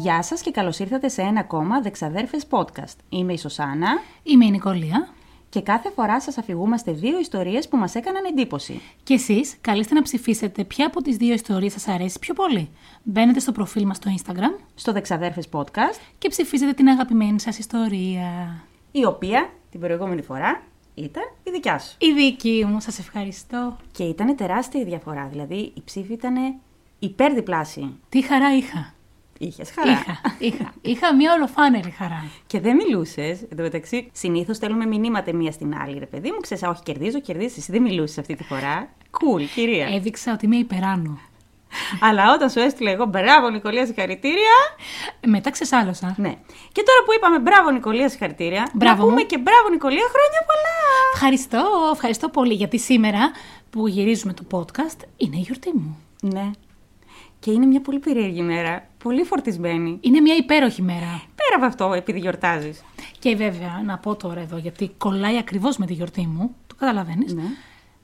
Γεια σας και καλώς ήρθατε σε ένα ακόμα Δεξαδέρφες podcast. Είμαι η Σωσάνα Είμαι η Νικολία. και κάθε φορά σας αφηγούμαστε δύο ιστορίες που μας έκαναν εντύπωση. Και εσείς καλείστε να ψηφίσετε ποια από τις δύο ιστορίες σας αρέσει πιο πολύ. Μπαίνετε στο προφίλ μας στο Instagram Στο Δεξαδέρφες podcast, και ψηφίζετε την αγαπημένη σας ιστορία. η οποία την προηγούμενη φορά ήταν η δικιά σου. Η δική μου, σας ευχαριστώ. Και ήταν τεράστια η διαφορά, δηλαδή η ψήφη ήταν υπέρδιπλάσια. Τι χαρά είχα. Είχες χαρά. Είχα, είχα. είχα μια ολοφάνερη χαρά. Και δεν μιλούσες. Εν τω μεταξύ, συνήθως στέλνουμε μηνύματα μία στην άλλη, ρε παιδί μου. Ξέρεις, όχι, κερδίζω, κερδίζεις. Εσύ δεν μιλούσες αυτή τη φορά. Κουλ, κυρία. Έδειξα ότι είμαι υπεράνω. Αλλά όταν σου έστειλε εγώ μπράβο, Νικολία, συγχαρητήρια. Μετά ξεσάλωσα. Ναι. Και τώρα που είπαμε μπράβο, Νικολία, συγχαρητήρια. Μπράβο να πούμε μου. και μπράβο, Νικολία, χρόνια πολλά. Ευχαριστώ, ευχαριστώ πολύ γιατί σήμερα που γυρίζουμε το podcast είναι η γιορτή μου. Ναι. Και είναι μια πολύ περίεργη μέρα. Πολύ φορτισμένη. Είναι μια υπέροχη μέρα. Πέρα από αυτό, επειδή γιορτάζεις. Και βέβαια, να πω τώρα εδώ, γιατί κολλάει ακριβώς με τη γιορτή μου, το καταλαβαίνεις. Ναι.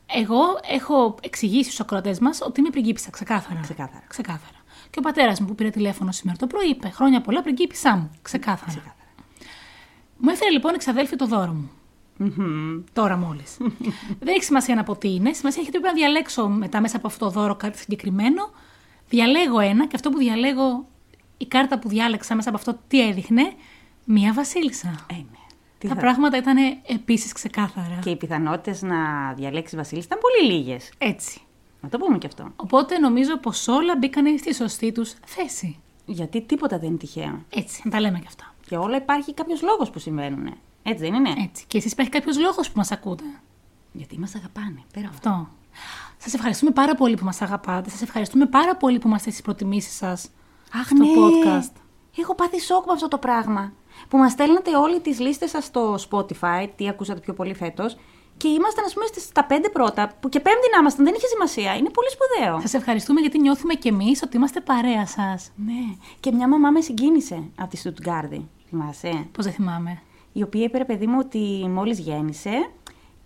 Εγώ έχω εξηγήσει στους ακροατές μας ότι είμαι πριγκίπισσα, ξεκάθαρα. Ξεκάθαρα. Ξεκάθαρα. Και ο πατέρας μου που πήρε τηλέφωνο σήμερα το πρωί είπε χρόνια πολλά πριγκίπισσά μου. Ξεκάθαρα. Μου έφερε λοιπόν εξαδέλφη το δώρο μου. Τώρα μόλις. Δεν έχει σημασία να πω τι είναι. Σημασία έχει ότι πρέπει να διαλέξω μετά μέσα από αυτό το δώρο κάτι συγκεκριμένο. Διαλέγω ένα και αυτό που διαλέγω, η κάρτα που διάλεξα μέσα από αυτό τι έδειχνε, μία βασίλισσα. Ε, ναι. Τι Τα θα- πράγματα ήταν επίσης ξεκάθαρα. Και οι πιθανότητες να διαλέξει Βασίλη ήταν πολύ λίγες. Έτσι. Να το πούμε και αυτό. Οπότε νομίζω πως όλα μπήκαν στη σωστή τους θέση. Γιατί τίποτα δεν είναι τυχαίο. Έτσι, να τα λέμε και αυτά. Και όλα υπάρχει κάποιος λόγος που συμβαίνουν. Έτσι δεν είναι; Έτσι. Και εσείς υπάρχει κάποιος λόγος που μας ακούτε. Γιατί μας αγαπάνε. Πέρα από αυτό. Αυτό. Σας ευχαριστούμε πάρα πολύ που μας αγαπάτε. Σας ευχαριστούμε πάρα πολύ που είμαστε στις προτιμήσεις σας Αχ, στο ναι. podcast. Έχω πάθει σοκ με αυτό το πράγμα. Που μας στέλνατε όλοι τις λίστες σας στο Spotify, τι ακούσατε πιο πολύ φέτος. Και ήμασταν, ας πούμε, στις- στα πέντε πρώτα, που και πέμπτη να ήμασταν, δεν είχε σημασία. Είναι πολύ σπουδαίο. Σας ευχαριστούμε γιατί νιώθουμε κι εμείς ότι είμαστε παρέα σας. Ναι. Και μια μαμά με συγκίνησε από τη Στουτγκάρδη. Θυμάσαι; Πώς δεν θυμάμαι. Η οποία είπε, ρε παιδί μου, ότι μόλις γέννησε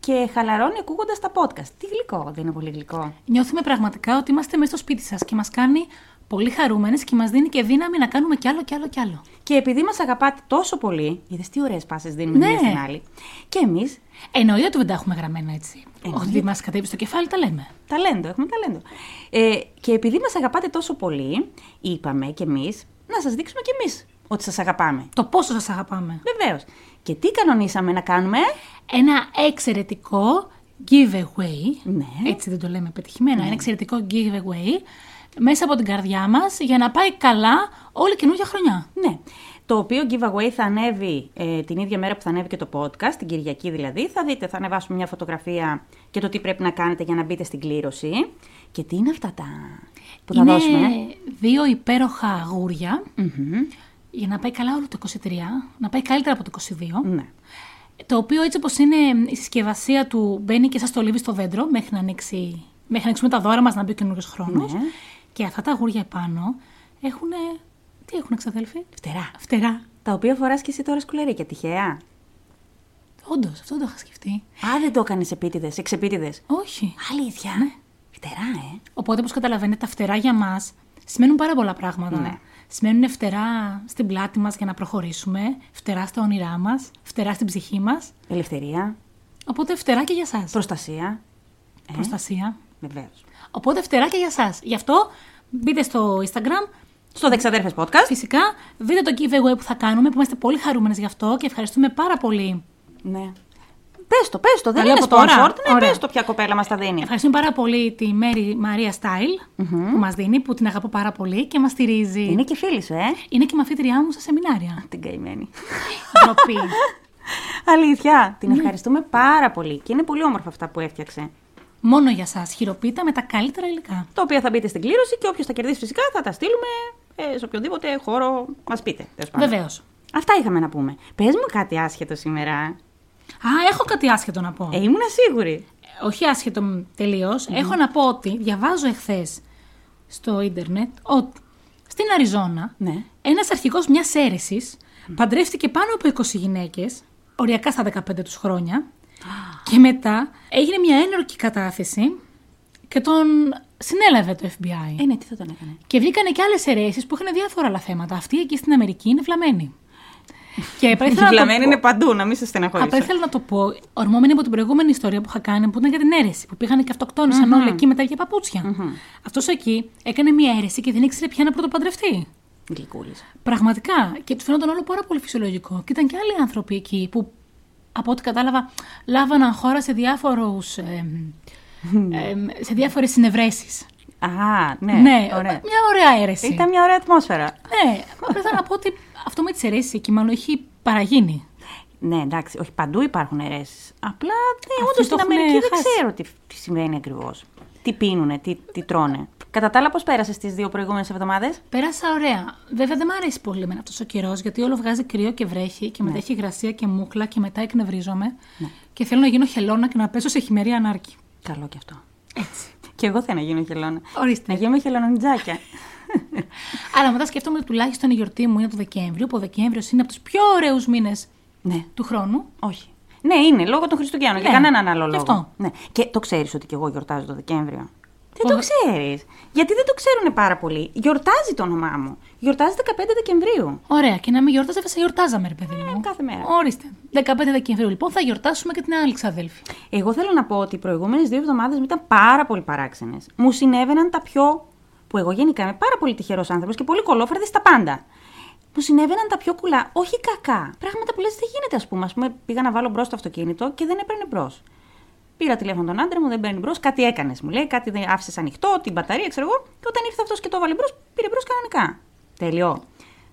και χαλαρώνει ακούγοντας τα podcast. Τι γλυκό, δεν είναι πολύ γλυκό. Νιώθουμε πραγματικά ότι είμαστε μέσα στο σπίτι σας και μας κάνει πολύ χαρούμενες και μας δίνει και δύναμη να κάνουμε κι άλλο κι άλλο κι άλλο. Και επειδή μας αγαπάτε τόσο πολύ, είδες τι ωραίες πάσες δίνουμε Ναι. μία στην άλλη. Και εμείς Εννοείται ότι δεν τα έχουμε γραμμένα έτσι. Εννοείται. Ότι μας κατέβει στο κεφάλι, τα λέμε. Ταλέντο, έχουμε ταλέντο. Ε, και επειδή μας αγαπάτε τόσο πολύ, είπαμε κι εμείς να σας δείξουμε κι εμείς ότι σας αγαπάμε. Το πόσο σας αγαπάμε. Βεβαίως. Και τι κανονίσαμε να κάνουμε; Ένα εξαιρετικό giveaway. Ναι. Έτσι δεν το λέμε πετυχημένα. Ένα εξαιρετικό giveaway μέσα από την καρδιά μας για να πάει καλά όλη η καινούργια χρονιά. Ναι. Το οποίο giveaway θα ανέβει ε, την ίδια μέρα που θα ανέβει και το podcast, την Κυριακή δηλαδή. Θα δείτε, θα ανεβάσουμε μια φωτογραφία και το τι πρέπει να κάνετε για να μπείτε στην κλήρωση. Και τι είναι αυτά τα που θα Είναι δώσουμε; δύο υπέροχα αγούρια Μμμ. για να πάει καλά όλο το 23, να πάει καλύτερα από το 22. Ναι. Το οποίο έτσι όπως είναι η συσκευασία του μπαίνει και σας το λίβει στο δέντρο μέχρι να, ανοίξει, μέχρι να ανοίξουμε τα δώρα μας να μπει ο καινούριος χρόνος. Ναι. Και αυτά τα αγούρια επάνω έχουν. Τι έχουν, εξαδέλφοι; Φτερά. Φτερά. Τα οποία φοράς και εσύ τώρα σκουλερίκια, τυχαία. Όντως, αυτό δεν το είχα σκεφτεί. Α, δεν το έκανες επίτηδες, εξεπίτηδες. Όχι. Αλήθεια. Ναι. Φτερά, ε. Οπότε, όπως καταλαβαίνετε, τα φτερά για μας σημαίνουν πάρα πολλά πράγματα. Ναι. Σημαίνουν φτερά στην πλάτη μας για να προχωρήσουμε, φτερά στα όνειρά μας, φτερά στην ψυχή μας. Ελευθερία, Οπότε φτερά και για εσά. προστασία. Ε, Προστασία. Βεβαίως. Οπότε φτερά και για εσά. Γι' αυτό μπείτε στο Instagram. Στο Δεξαδέρφες Podcast. Φυσικά, δείτε το giveaway που θα κάνουμε, που είμαστε πολύ χαρούμενες γι' αυτό και ευχαριστούμε πάρα πολύ. Ναι. Πες το, πες το, δεν λέω είναι από τώρα. sponsor. Ναι, Ωραία. πες το ποια κοπέλα μας τα δίνει. Ευχαριστούμε πάρα πολύ τη Μέρη Μαρία Style που μας δίνει, που την αγαπώ πάρα πολύ και μας στηρίζει. Είναι και φίλης σου, ε. Είναι και μαθήτριά μου στα σεμινάρια. Την καημένη. Ντροπή. Αλήθεια. Την Ναι. ευχαριστούμε πάρα πολύ. Και είναι πολύ όμορφα αυτά που έφτιαξε. Μόνο για σας, χειροποίητα με τα καλύτερα υλικά. Τα οποία θα μπείτε στην κλήρωση και όποιος τα κερδίσει φυσικά θα τα στείλουμε ε, σε οποιοδήποτε χώρο μας πείτε. τέλος πάντων. Βεβαίως. Αυτά είχαμε να πούμε. Πες μου κάτι άσχετο σήμερα. Α, έχω κάτι άσχετο να πω. Ε, ήμουν σίγουρη. Όχι άσχετο τελείως. Έχω να πω ότι διαβάζω εχθές στο ίντερνετ ότι στην Αριζόνα Ναι. ένας αρχηγό μιας αίρεσης παντρεύτηκε πάνω από 20 γυναίκες, οριακά στα 15 τους χρόνια, και μετά έγινε μια ένορκη κατάθεση και τον συνέλαβε το FBI. Ε, ναι, τι θα τον έκανε. Και βγήκανε και άλλες αιρέσεις που είχαν διάφορα άλλα θέματα. Αυτή εκεί στην Αμερική είναι βλαμμένη. Και Η βλαμμένη είναι παντού, να μην σε στεναχωρήσω. Απλά ήθελα να το πω, ορμόμενη από την προηγούμενη ιστορία που είχα κάνει, που ήταν για την αίρεση. Που πήγαν και αυτοκτόνησαν όλοι εκεί μετά για παπούτσια. Αυτός εκεί έκανε μια αίρεση και δεν ήξερε πια να πρωτοπαντρευτεί. Γλυκούλης. Πραγματικά. Και του φαίνονταν όλο πάρα πολύ φυσιολογικό. Και ήταν και άλλοι άνθρωποι εκεί που, από ό,τι κατάλαβα, λάβαναν χώρα σε διάφορους. σε διάφορες συνευρέσεις. Α, ναι. Ναι, ωραία. μια ωραία αίρεση. Ήταν μια ωραία ατμόσφαιρα. Ναι, απλά θέλω να πω ότι αυτό με τι αιρέσει εκεί μάλλον έχει παραγίνει. Ναι, εντάξει, όχι παντού υπάρχουν αιρέσεις. Απλά ναι, Αυτοί όντως στην το έχουν Αμερική δεν χάσει. ξέρω τι, τι συμβαίνει ακριβώς. Τι πίνουνε, τι, τι τρώνε. Κατά τα άλλα, πώς πέρασες τις δύο προηγούμενες εβδομάδες; Πέρασα ωραία. Βέβαια δεν μου αρέσει πολύ εμένα αυτός ο καιρός, γιατί όλο βγάζει κρύο και βρέχει και μετά έχει υγρασία και μούχλα και μετά εκνευρίζομαι. Και θέλω να γίνω χελώνα και να πέσω σε χειμερή ανάρκη. Καλό κι αυτό. Έτσι. Και εγώ θέλω να γίνω χελώνα. Ορίστε. Να γίνω χελωνιτζάκια. Αλλά μετά σκέφτομαι ότι τουλάχιστον η γιορτή μου είναι το Δεκέμβριο, που ο Δεκέμβριος είναι από τους πιο ωραίους μήνες ναι. του χρόνου. Όχι. Ναι, είναι λόγω των Χριστουγέννων. Για Ναι, κανέναν άλλο γι' λόγο. αυτό. Ναι. Και το ξέρεις ότι και εγώ γιορτάζω το Δεκέμβριο. Δεν Ο το Δε- ξέρεις. Γιατί δεν το ξέρουν πάρα πολύ. Γιορτάζει το όνομά μου. Γιορτάζει 15 Δεκεμβρίου. Ωραία, και να μην γιορτάζε, θα σε γιορτάζαμε, ρε παιδί μου. Ε, κάθε μέρα. Ορίστε. 15 Δεκεμβρίου, λοιπόν, θα γιορτάσουμε και την άλλη ξαδέλφη. Εγώ θέλω να πω ότι οι προηγούμενες δύο εβδομάδες μου ήταν πάρα πολύ παράξενες. Μου συνέβαιναν τα πιο. Που εγώ γενικά είμαι πάρα πολύ τυχερός άνθρωπος και πολύ κολόφερδη στα πάντα. Μου συνέβαιναν τα πιο κουλά, όχι κακά. Πράγματα που λες δεν γίνεται, ας πούμε. Α πούμε, πήγα να βάλω μπρος το αυτοκίνητο και δεν έπαιρνε μπρος. Πήρα τηλέφωνο τον άντρα μου, δεν παίρνει μπρος, κάτι έκανες. Μου λέει, κάτι δεν άφησες ανοιχτό, την μπαταρία, ξέρω εγώ. Και όταν ήρθε αυτός και το έβαλε μπρος, πήρε μπρος κανονικά. Τέλειο.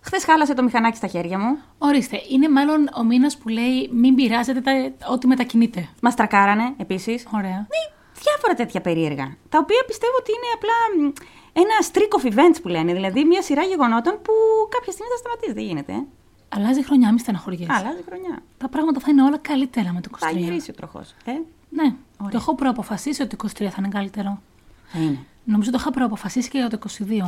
Χθες χάλασε το μηχανάκι στα χέρια μου. Ορίστε, είναι μάλλον ο μήνας που λέει μην πειράζετε τα... ό,τι μετακινείτε. Μας τρακάρανε επίσης. Ωραία. Ναι, διάφορα τέτοια περίεργα. Τα οποία πιστεύω ότι είναι απλά μ, ένα streak of events που λένε. Δηλαδή μια σειρά γεγονότων που κάποια στιγμή θα σταματήσει. Δεν γίνεται. ε. Αλλάζει χρονιά, μη στεναχωριέσαι. Αλλάζει χρονιά. Τα πράγματα θα είναι όλα καλύτερα με το 23. Θα γυρίσει ο τροχός. Ε, Ναι, το έχω προαποφασίσει ότι το 23 θα είναι καλύτερο. θα είναι. Νομίζω το είχα προαποφασίσει και για το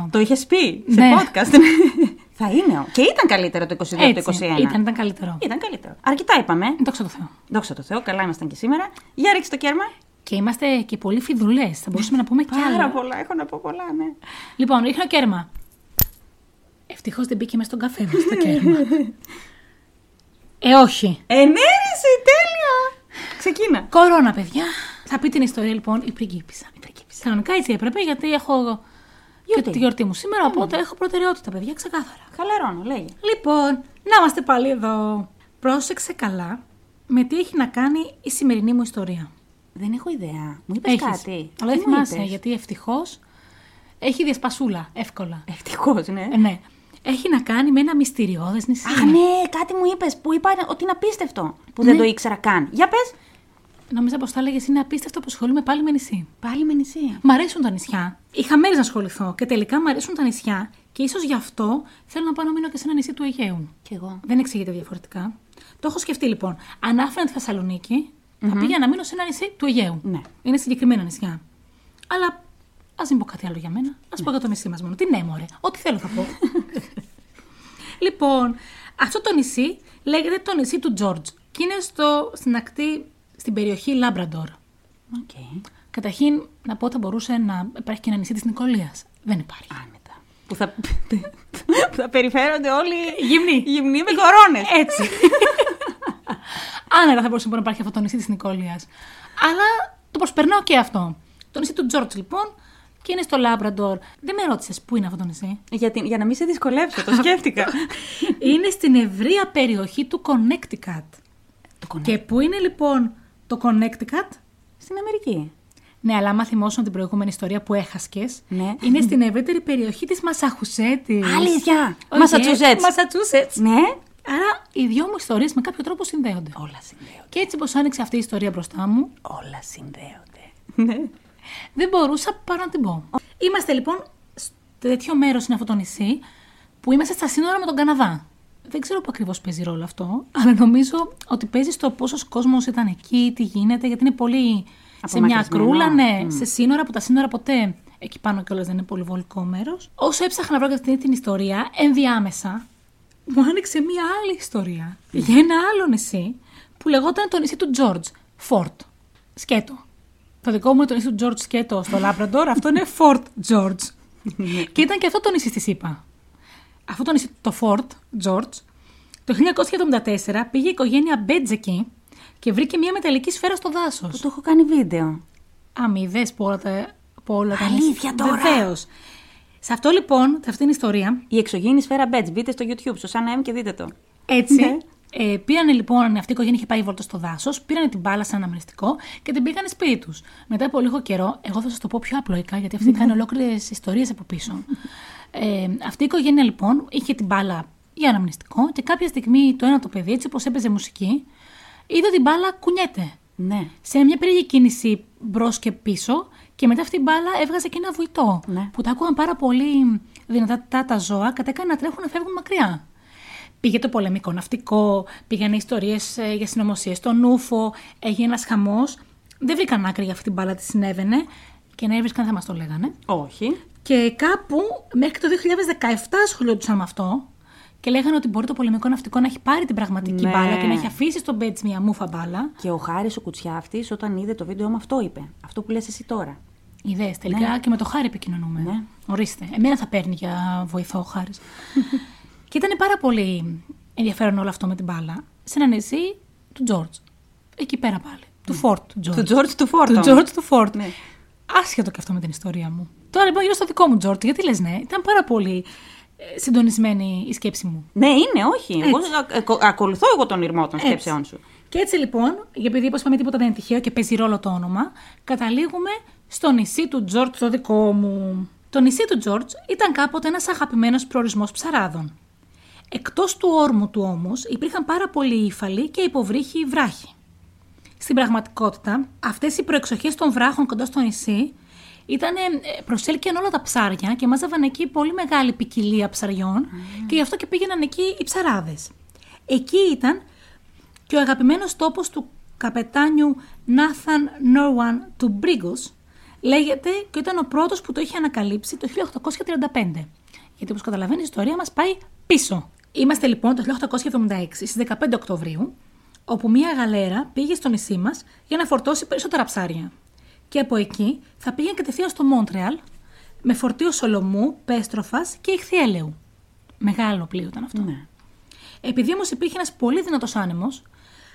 22. Το είχες πει σε Ναι. podcast. θα είναι. Και ήταν καλύτερο το 22 από το 21. ήταν, ήταν καλύτερο. Ήταν καλύτερο. Αρκετά είπαμε. Δόξα τω Θεώ. Δόξα τω Θεώ, καλά ήμασταν και σήμερα. Για ρίξτε το κέρμα. Και είμαστε και πολύ φιδουλές. Θα μπορούσαμε να πούμε κι Πάρα άλλα. πολλά, έχω να πω πολλά, ναι. Λοιπόν, ρίχνω κέρμα. Ευτυχώς δεν μπήκε μέσα στον καφέ μας το κέρμα. ε, όχι. Ενέρεση, τέλεια! Ξεκίνα. Κορώνα, παιδιά. Θα πει την ιστορία λοιπόν η πριγκίπισσα. Η πριγκίπισσα. Κανονικά έτσι έπρεπε γιατί έχω και Γιορτή. τη γιορτή μου σήμερα, οπότε έχω προτεραιότητα, παιδιά, ξεκάθαρα. Χαλαρώνω, λέγε. Λοιπόν, να είμαστε πάλι εδώ. Πρόσεξε καλά με τι έχει να κάνει η σημερινή μου ιστορία. Δεν έχω ιδέα. Μου είπες Έχεις. κάτι. Αλλά δεν Τι μου θυμάσαι, είπες; γιατί ευτυχώς έχει διασπασούλα, εύκολα. Ευτυχώς, ναι. Ε, ναι. Έχει να κάνει με ένα μυστηριώδες νησί. Αχ, ναι, κάτι μου είπες που είπα ότι είναι απίστευτο. Που δεν Ναι. το ήξερα καν. Για πες. Νόμιζα πως θα έλεγες είναι απίστευτο που ασχολούμαι πάλι με νησί. Πάλι με νησί. Μ' αρέσουν τα νησιά. Είχα μέρες να ασχοληθώ και τελικά μ' αρέσουν τα νησιά και ίσως γι' αυτό θέλω να πάω να μείνω και σε ένα νησί του Αιγαίου. Κι εγώ. Δεν εξηγείται διαφορετικά. Το έχω σκεφτεί λοιπόν. Αν άφηνα τη θεσσαλονικη θα πήγα να μείνω σε ένα νησί του Αιγαίου. Ναι. Είναι συγκεκριμένα νησιά. Αλλά ας μην πω κάτι άλλο για μένα. Α πω για το νησί μας μόνο. Τι ναι, μωρέ. Ό,τι θέλω θα πω. λοιπόν, αυτό το νησί λέγεται το νησί του Τζόρτζ και είναι στο, στην ακτή, στην περιοχή Λάμπραντορ. Οκ. Καταρχήν, να πω ότι θα μπορούσε να υπάρχει και ένα νησί της Νικολίας. Δεν υπάρχει. Άνετα. Που θα, που θα περιφέρονται όλοι Γυμνοί. γυμνοί με κορώνες. Έτσι. Άνετα θα μπορούσε λοιπόν, να υπάρχει αυτό το νησί της Νικόλιας. Αλλά το προσπερνάω και αυτό. Το νησί του Τζόρτζ λοιπόν και είναι στο Λάμπραντορ. Δεν με ρώτησες πού είναι αυτό το νησί. Για, την- για να μην σε δυσκολέψω, το σκέφτηκα. είναι στην ευρεία περιοχή του Connecticut. το κονέ. Και πού είναι λοιπόν το Connecticut; Στην Αμερική. Ναι, αλλά άμα θυμόσουν την προηγούμενη ιστορία που έχασκες, Ναι. είναι στην ευρύτερη περιοχή της Μασαχουσέτης. Αλήθεια! Μασατσουσέτς. Μασατσούσετ. Ναι. Άρα οι δυο μου ιστορίες με κάποιο τρόπο συνδέονται. Όλα συνδέονται. Και έτσι πως άνοιξε αυτή η ιστορία μπροστά μου, Όλα συνδέονται. Ναι. δεν μπορούσα παρά να την πω. Είμαστε λοιπόν στο τέτοιο μέρος είναι αυτό το νησί που είμαστε στα σύνορα με τον Καναδά. Δεν ξέρω που ακριβώς παίζει ρόλο αυτό, αλλά νομίζω ότι παίζει στο πόσος κόσμος ήταν εκεί, τι γίνεται, γιατί είναι πολύ σε μια Απομακρυσμένο. ακρούλα, ναι, σε σύνορα που τα σύνορα ποτέ εκεί πάνω κιόλας δεν είναι πολύ βολικό μέρος. Όσο έψαχνα να βρω για αυτή την ιστορία, ενδιάμεσα μου άνοιξε μια άλλη ιστορία για ένα άλλο νησί που λεγόταν το νησί του George, Fort. Σκέτο. Το δικό μου είναι το νησί του George Σκέτο στο Λάμπραντορ, αυτό είναι Fort George. και ήταν και αυτό το νησί στις ΗΠΑ. Αυτό το νησί, το Fort George, το 1974 πήγε η οικογένεια Μπέτζ εκεί και βρήκε μια μεταλλική σφαίρα στο δάσος. Που το έχω κάνει βίντεο. Αμοιβέ που όλα τα. Που όλα τα Αλήθεια τώρα; Βεβαίως. Σε αυτό λοιπόν, σε αυτήν την ιστορία, Η εξωγήινη σφαίρα Μπέτζ. Μπείτε στο YouTube, στο Σαν M και δείτε το. έτσι. Ναι. Ε, πήρανε λοιπόν, αυτή η οικογένεια είχε πάει βόλτα στο δάσος, πήρανε την μπάλα σαν αναμνηστικό και την πήγανε σπίτι τους. Μετά από λίγο καιρό, εγώ θα σας το πω πιο απλοϊκά, γιατί αυτή κάνει ολόκληρες ιστορίες από πίσω. Ε, αυτή η οικογένεια λοιπόν είχε την μπάλα για αναμνηστικό και κάποια στιγμή το ένα το παιδί, έτσι όπως έπαιζε μουσική, είδε την μπάλα κουνιέται. Ναι. Σε μια περίεργη κίνηση μπρος και πίσω και μετά αυτή η μπάλα έβγαζε και ένα βουητό. Ναι. Που τα άκουγαν πάρα πολύ δυνατά τα, τα ζώα, κατέκανε να τρέχουν να φεύγουν μακριά. Πήγε το πολεμικό ναυτικό, πήγανε ιστορίες για συνωμοσίες στον Ούφο, έγινε ένας χαμός. Δεν βρήκαν άκρη για αυτή την μπάλα τι συνέβαινε και να έβρισκαν θα μας το λέγανε. Όχι. Και κάπου μέχρι το 2017 ασχολιόντουσαν με αυτό και λέγανε ότι μπορεί το πολεμικό ναυτικό να έχει πάρει την πραγματική Ναι. μπάλα και να έχει αφήσει στον Μπέτς μια μούφα μπάλα. Και ο Χάρης ο Κουτσιάφτης, όταν είδε το βίντεο μου, αυτό είπε. Αυτό που λες εσύ τώρα. Ιδέες τελικά και με το Χάρη επικοινωνούμε. Ναι. Ορίστε. Εμένα θα παίρνει για βοηθό ο Χάρης. και ήταν πάρα πολύ ενδιαφέρον όλο αυτό με την μπάλα σε ένα νησί του Τζόρτζ. Εκεί πέρα πάλι. Του Fort του Τζόρτζ. Του Τζόρτζ του Fort. Του Τζόρτζ του Fort. Ναι. Άσχετο και αυτό με την ιστορία μου. Τώρα λοιπόν γύρω στο δικό μου Τζόρτζ, γιατί λες ναι, ήταν πάρα πολύ ε, συντονισμένη η σκέψη μου. Ναι, είναι, όχι. Εγώ α- ακο- ακολουθώ εγώ τον ειρμό των σκέψεών σου. Και έτσι λοιπόν, για επειδή όπως είπαμε τίποτα δεν είναι τυχαίο και παίζει ρόλο το όνομα, καταλήγουμε στο νησί του Τζόρτζ το δικό μου. Το νησί του Τζόρτζ ήταν κάποτε ένας αγαπημένος προορισμός ψαράδων. Εκτός του όρμου του όμως, υπήρχαν πάρα πολλοί ύφαλοι και υποβρύχοι βράχοι. Στην πραγματικότητα, αυτές οι προεξοχές των βράχων κοντά στο νησί ήταν, ε, προσέλκυαν όλα τα ψάρια και μάζευαν εκεί πολύ μεγάλη ποικιλία ψαριών και γι' αυτό και πήγαιναν εκεί οι ψαράδες. Εκεί ήταν και ο αγαπημένος τόπος του καπετάνιου Nathan Norwan του Μπρίγκους λέγεται και ήταν ο πρώτος που το είχε ανακαλύψει το 1835. Γιατί όπως καταλαβαίνεις η ιστορία μας πάει πίσω. Είμαστε λοιπόν το 1876 στις 15 Οκτωβρίου όπου μία γαλέρα πήγε στο νησί μας για να φορτώσει περισσότερα ψάρια. Και από εκεί θα πήγαινε κατευθείαν στο Μόντρεαλ με φορτίο σολομού, πέστροφας και ηχθιέλεου. Μεγάλο πλοίο ήταν αυτό. Ναι. Επειδή όμως υπήρχε ένας πολύ δυνατός άνεμος,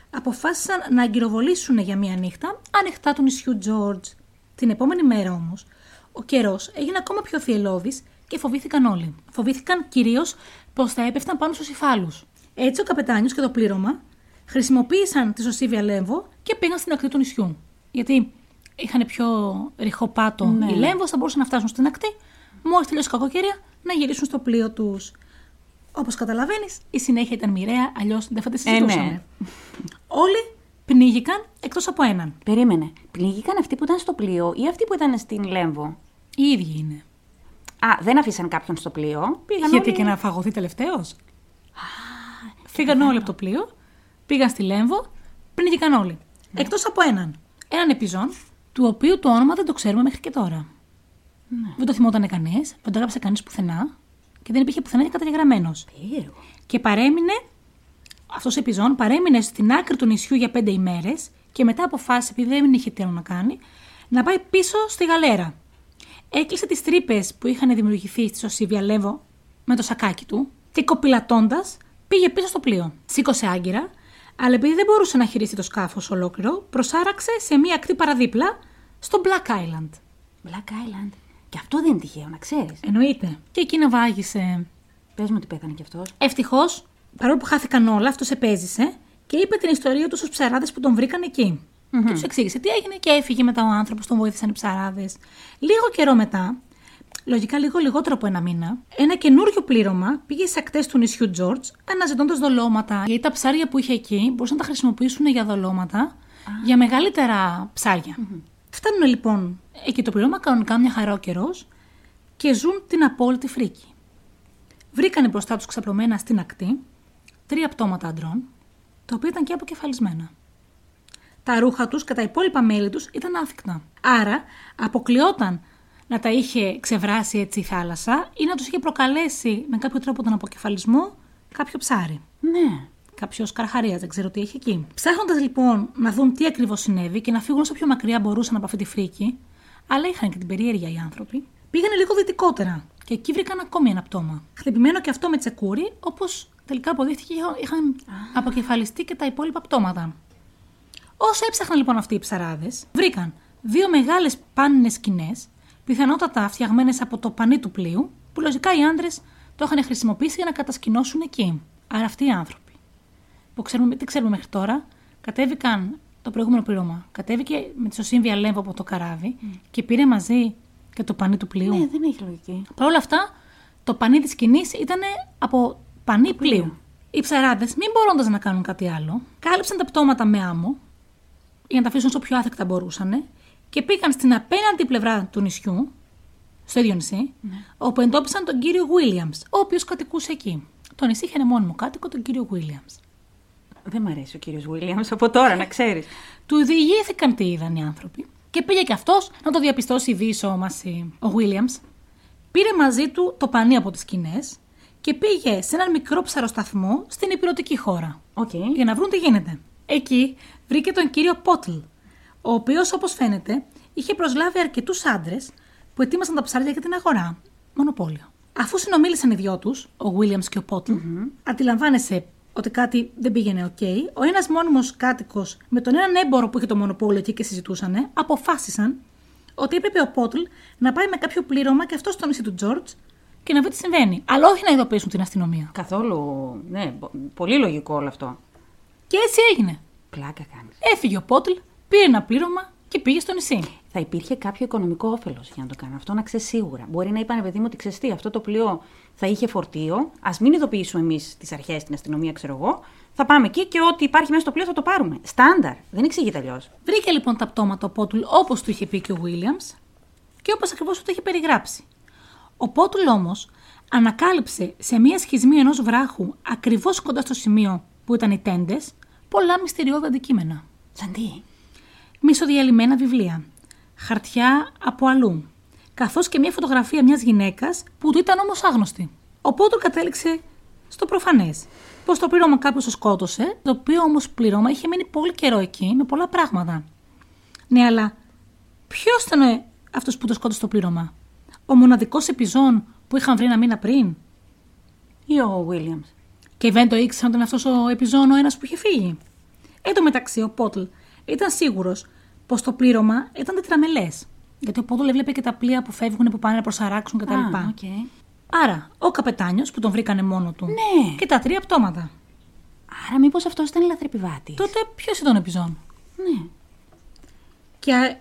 αποφάσισαν να αγκυροβολήσουν για μία νύχτα ανοιχτά του νησιού Τζόρτζ. Την επόμενη μέρα όμως, ο καιρός έγινε ακόμα πιο θυελώδης και φοβήθηκαν όλοι. Φοβήθηκαν κυρίως πως θα έπεφταν πάνω στους υφάλους. Έτσι, ο καπετάνιος και το πλήρωμα χρησιμοποίησαν τη σωσίβια λέμβο και πήγαν στην ακτή του νησιού. Γιατί είχαν πιο ρηχό πάτο Ναι. οι λέμβος, θα μπορούσαν να φτάσουν στην ακτή, μόλις τελειώσει η κακοκαιρία, να γυρίσουν στο πλοίο τους. Όπως καταλαβαίνεις, η συνέχεια ήταν μοιραία, αλλιώς δεν θα τη Ε, ναι. συζητούσαμε. Όλοι πνίγηκαν εκτός από έναν. Περίμενε. Πλήγηκαν αυτοί που ήταν στο πλοίο ή αυτοί που ήταν στην Λέμβο; Οι ίδιοι είναι. Α, δεν αφήσαν κάποιον στο πλοίο. Πήγαν Γιατί όλοι... και να φαγωθεί τελευταίος; Φύγαν όλοι από το πλοίο, πήγαν στη Λέμβο, πνίγηκαν όλοι. Ναι. Εκτός από έναν. Έναν επιζών, του οποίου το όνομα δεν το ξέρουμε μέχρι και τώρα. Ναι. Δεν το θυμόταν κανείς, δεν το έγραψε κανείς πουθενά και δεν υπήρχε πουθενά και καταγεγραμμένος. Περίεργο. Και παρέμεινε, αυτός ο επιζών παρέμεινε στην άκρη του νησιού για πέντε ημέρες και μετά αποφάσισε, επειδή δεν είχε τι άλλο να κάνει, να πάει πίσω στη γαλέρα. Έκλεισε τις τρύπες που είχαν δημιουργηθεί στη Σωσίβια Λέβο με το σακάκι του και κοπηλατώντας πήγε πίσω στο πλοίο. Σήκωσε άγκυρα, αλλά επειδή δεν μπορούσε να χειριστεί το σκάφος ολόκληρο, προσάραξε σε μία ακτή παραδίπλα στο Black Island. Black Island. Και αυτό δεν είναι τυχαίο, να ξέρεις. Εννοείται. Και εκεί ναυάγησε. Πες μου ότι πέθανε κι αυτός. Ευτυχώς, παρόλο που χάθηκαν όλα, αυτό επέζησε και είπε την ιστορία του στους ψαράδες που τον βρήκαν εκεί. Και τους εξήγησε τι έγινε και έφυγε μετά ο άνθρωπος, τον βοήθησαν οι ψαράδες. Λίγο καιρό μετά, λογικά λίγο λιγότερο από ένα μήνα, ένα καινούριο πλήρωμα πήγε στι ακτές του νησιού Τζόρτζ αναζητώντας δολώματα. Γιατί τα ψάρια που είχε εκεί μπορούσαν να τα χρησιμοποιήσουν για δολώματα για μεγαλύτερα ψάρια. Φτάνουν λοιπόν εκεί το πλήρωμα, κανονικά μια χαρά ο καιρός και ζουν την απόλυτη φρίκη. Βρήκανε μπροστά τους ξαπλωμένα στην ακτή τρία πτώματα αντρών, τα οποία ήταν και αποκεφαλισμένα. Τα ρούχα τους και τα υπόλοιπα μέλη τους ήταν άθικτα. Άρα αποκλειόταν να τα είχε ξεβράσει έτσι η θάλασσα ή να τους είχε προκαλέσει με κάποιο τρόπο τον αποκεφαλισμό κάποιο ψάρι. Ναι. Κάποιος καρχαρίας, δεν ξέρω τι έχει εκεί. Ψάχνοντας λοιπόν να δουν τι ακριβώς συνέβη και να φύγουν όσο πιο μακριά μπορούσαν από αυτή τη φρίκη, αλλά είχαν και την περιέργεια οι άνθρωποι, πήγανε λίγο δυτικότερα και εκεί βρήκαν ακόμη ένα πτώμα. Χτυπημένο και αυτό με τσεκούρι, όπως τελικά αποδείχθηκε είχαν αποκεφαλιστεί και τα υπόλοιπα πτώματα. Όσο έψαχναν λοιπόν αυτοί οι ψαράδες, βρήκαν δύο μεγάλες πάνινες σκηνές, πιθανότατα φτιαγμένες από το πανί του πλοίου, που λογικά οι άντρες το είχαν χρησιμοποιήσει για να κατασκηνώσουν εκεί. Άρα αυτοί οι άνθρωποι, που ξέρουμε, τι ξέρουμε μέχρι τώρα, κατέβηκαν το προηγούμενο πλήρωμα. Κατέβηκε με τη Σωσύμβια Λέμβο από το καράβι και πήρε μαζί και το πανί του πλοίου. Ναι, δεν έχει λογική. Παρ' όλα αυτά, το πανί της σκηνής ήταν από πανί πλοίου. Οι ψαράδες, μην μπορώντας να κάνουν κάτι άλλο, κάλυψαν τα πτώματα με άμμο για να τα αφήσουν όσο πιο άθεκτα μπορούσαν και πήγαν στην απέναντι πλευρά του νησιού, στο ίδιο νησί, Ναι. όπου εντόπισαν τον κύριο Βίλιαμ, ο οποίος κατοικούσε εκεί. Το νησί είχε ένα μόνιμο κάτοικο, τον κύριο Βίλιαμ. Δεν μ' αρέσει ο κύριος Βίλιαμ από τώρα, να ξέρεις. Του διηγήθηκαν τι είδαν οι άνθρωποι και πήγε και αυτός να το διαπιστώσει ιδίοις όμμασι ο Βίλιαμ. Πήρε μαζί του το πανί από τις σκηνές και πήγε σε έναν μικρό ψαροσταθμό στην ηπειρωτική χώρα. Οκ. για να βρουν τι γίνεται. Εκεί βρήκε τον κύριο Πότλ, ο οποίος όπως φαίνεται είχε προσλάβει αρκετούς άντρες που ετοίμασαν τα ψάρια για την αγορά. Μονοπόλιο. Αφού συνομίλησαν οι δυο τους, ο Βίλιαμ και ο Πότλ αντιλαμβάνεσαι ότι κάτι δεν πήγαινε οκ. Ο ένας μόνιμος κάτοικος με τον έναν έμπορο που είχε το μονοπόλιο εκεί και συζητούσαν, αποφάσισαν ότι έπρεπε ο Πότλ να πάει με κάποιο πλήρωμα και αυτό στο νησί του Τζόρτζ και να δει τι συμβαίνει. Αλλά όχι να ειδοποιήσουν την αστυνομία. Καθόλου. Ναι, πο- πολύ λογικό όλο αυτό. Και έτσι έγινε. Πλάκα κάνεις. Έφυγε ο Πότλ, πήρε ένα πλήρωμα και πήγε στο νησί. Θα υπήρχε κάποιο οικονομικό όφελος για να το κάνω αυτό, να ξέρεις σίγουρα. Μπορεί να είπαν, παιδί μου, ότι ξέρεις τι, αυτό το πλοίο θα είχε φορτίο. Α μην ειδοποιήσουμε εμείς τις αρχές, την αστυνομία, ξέρω εγώ. Θα πάμε εκεί και ό,τι υπάρχει μέσα στο πλοίο θα το πάρουμε. Στάνταρ. Δεν εξηγείται αλλιώς. Βρήκε λοιπόν τα πτώματα ο Πότουλ όπως του είχε πει και ο Βίλιαμ και όπως ακριβώς του είχε περιγράψει. Ο Πότουλ όμως ανακάλυψε σε μία σχισμή ενός βράχου ακριβώς κοντά στο σημείο που ήταν οι τέντες πολλά μυστηριώδη αντικείμενα. Σαν τι. Μισοδιαλυμένα βιβλία, χαρτιά από αλλού, καθώς και μια φωτογραφία μιας γυναίκας που του ήταν όμως άγνωστη. Ο Πότουλ κατέληξε στο προφανές. Πως το πλήρωμα κάποιος το σκότωσε, το οποίο όμως πλήρωμα είχε μείνει πολύ καιρό εκεί με πολλά πράγματα. Ναι, αλλά ποιος ήταν αυτός που το σκότωσε το πλήρωμα, Ο μοναδικός επιζών που είχαν βρει ένα μήνα πριν, Ή ο Βίλιαμ. και δεν το ήξεραν ότι είναι αυτός ο επιζών ο ένας που είχε φύγει. Εν τω μεταξύ, ο Πότλ ήταν σίγουρος πως το πλήρωμα ήταν τετραμελές. Γιατί ο Πότλ έβλεπε και τα πλοία που φεύγουν, που πάνε να προσαράξουν κτλ. Α, οκ. Άρα, ο καπετάνιος που τον βρήκανε μόνο του. Ναι. Και τα τρία πτώματα. Άρα, μήπως αυτός ήταν λαθρεπιβάτης. Τότε ποιος ήταν ο επιζών; Ναι. Και α,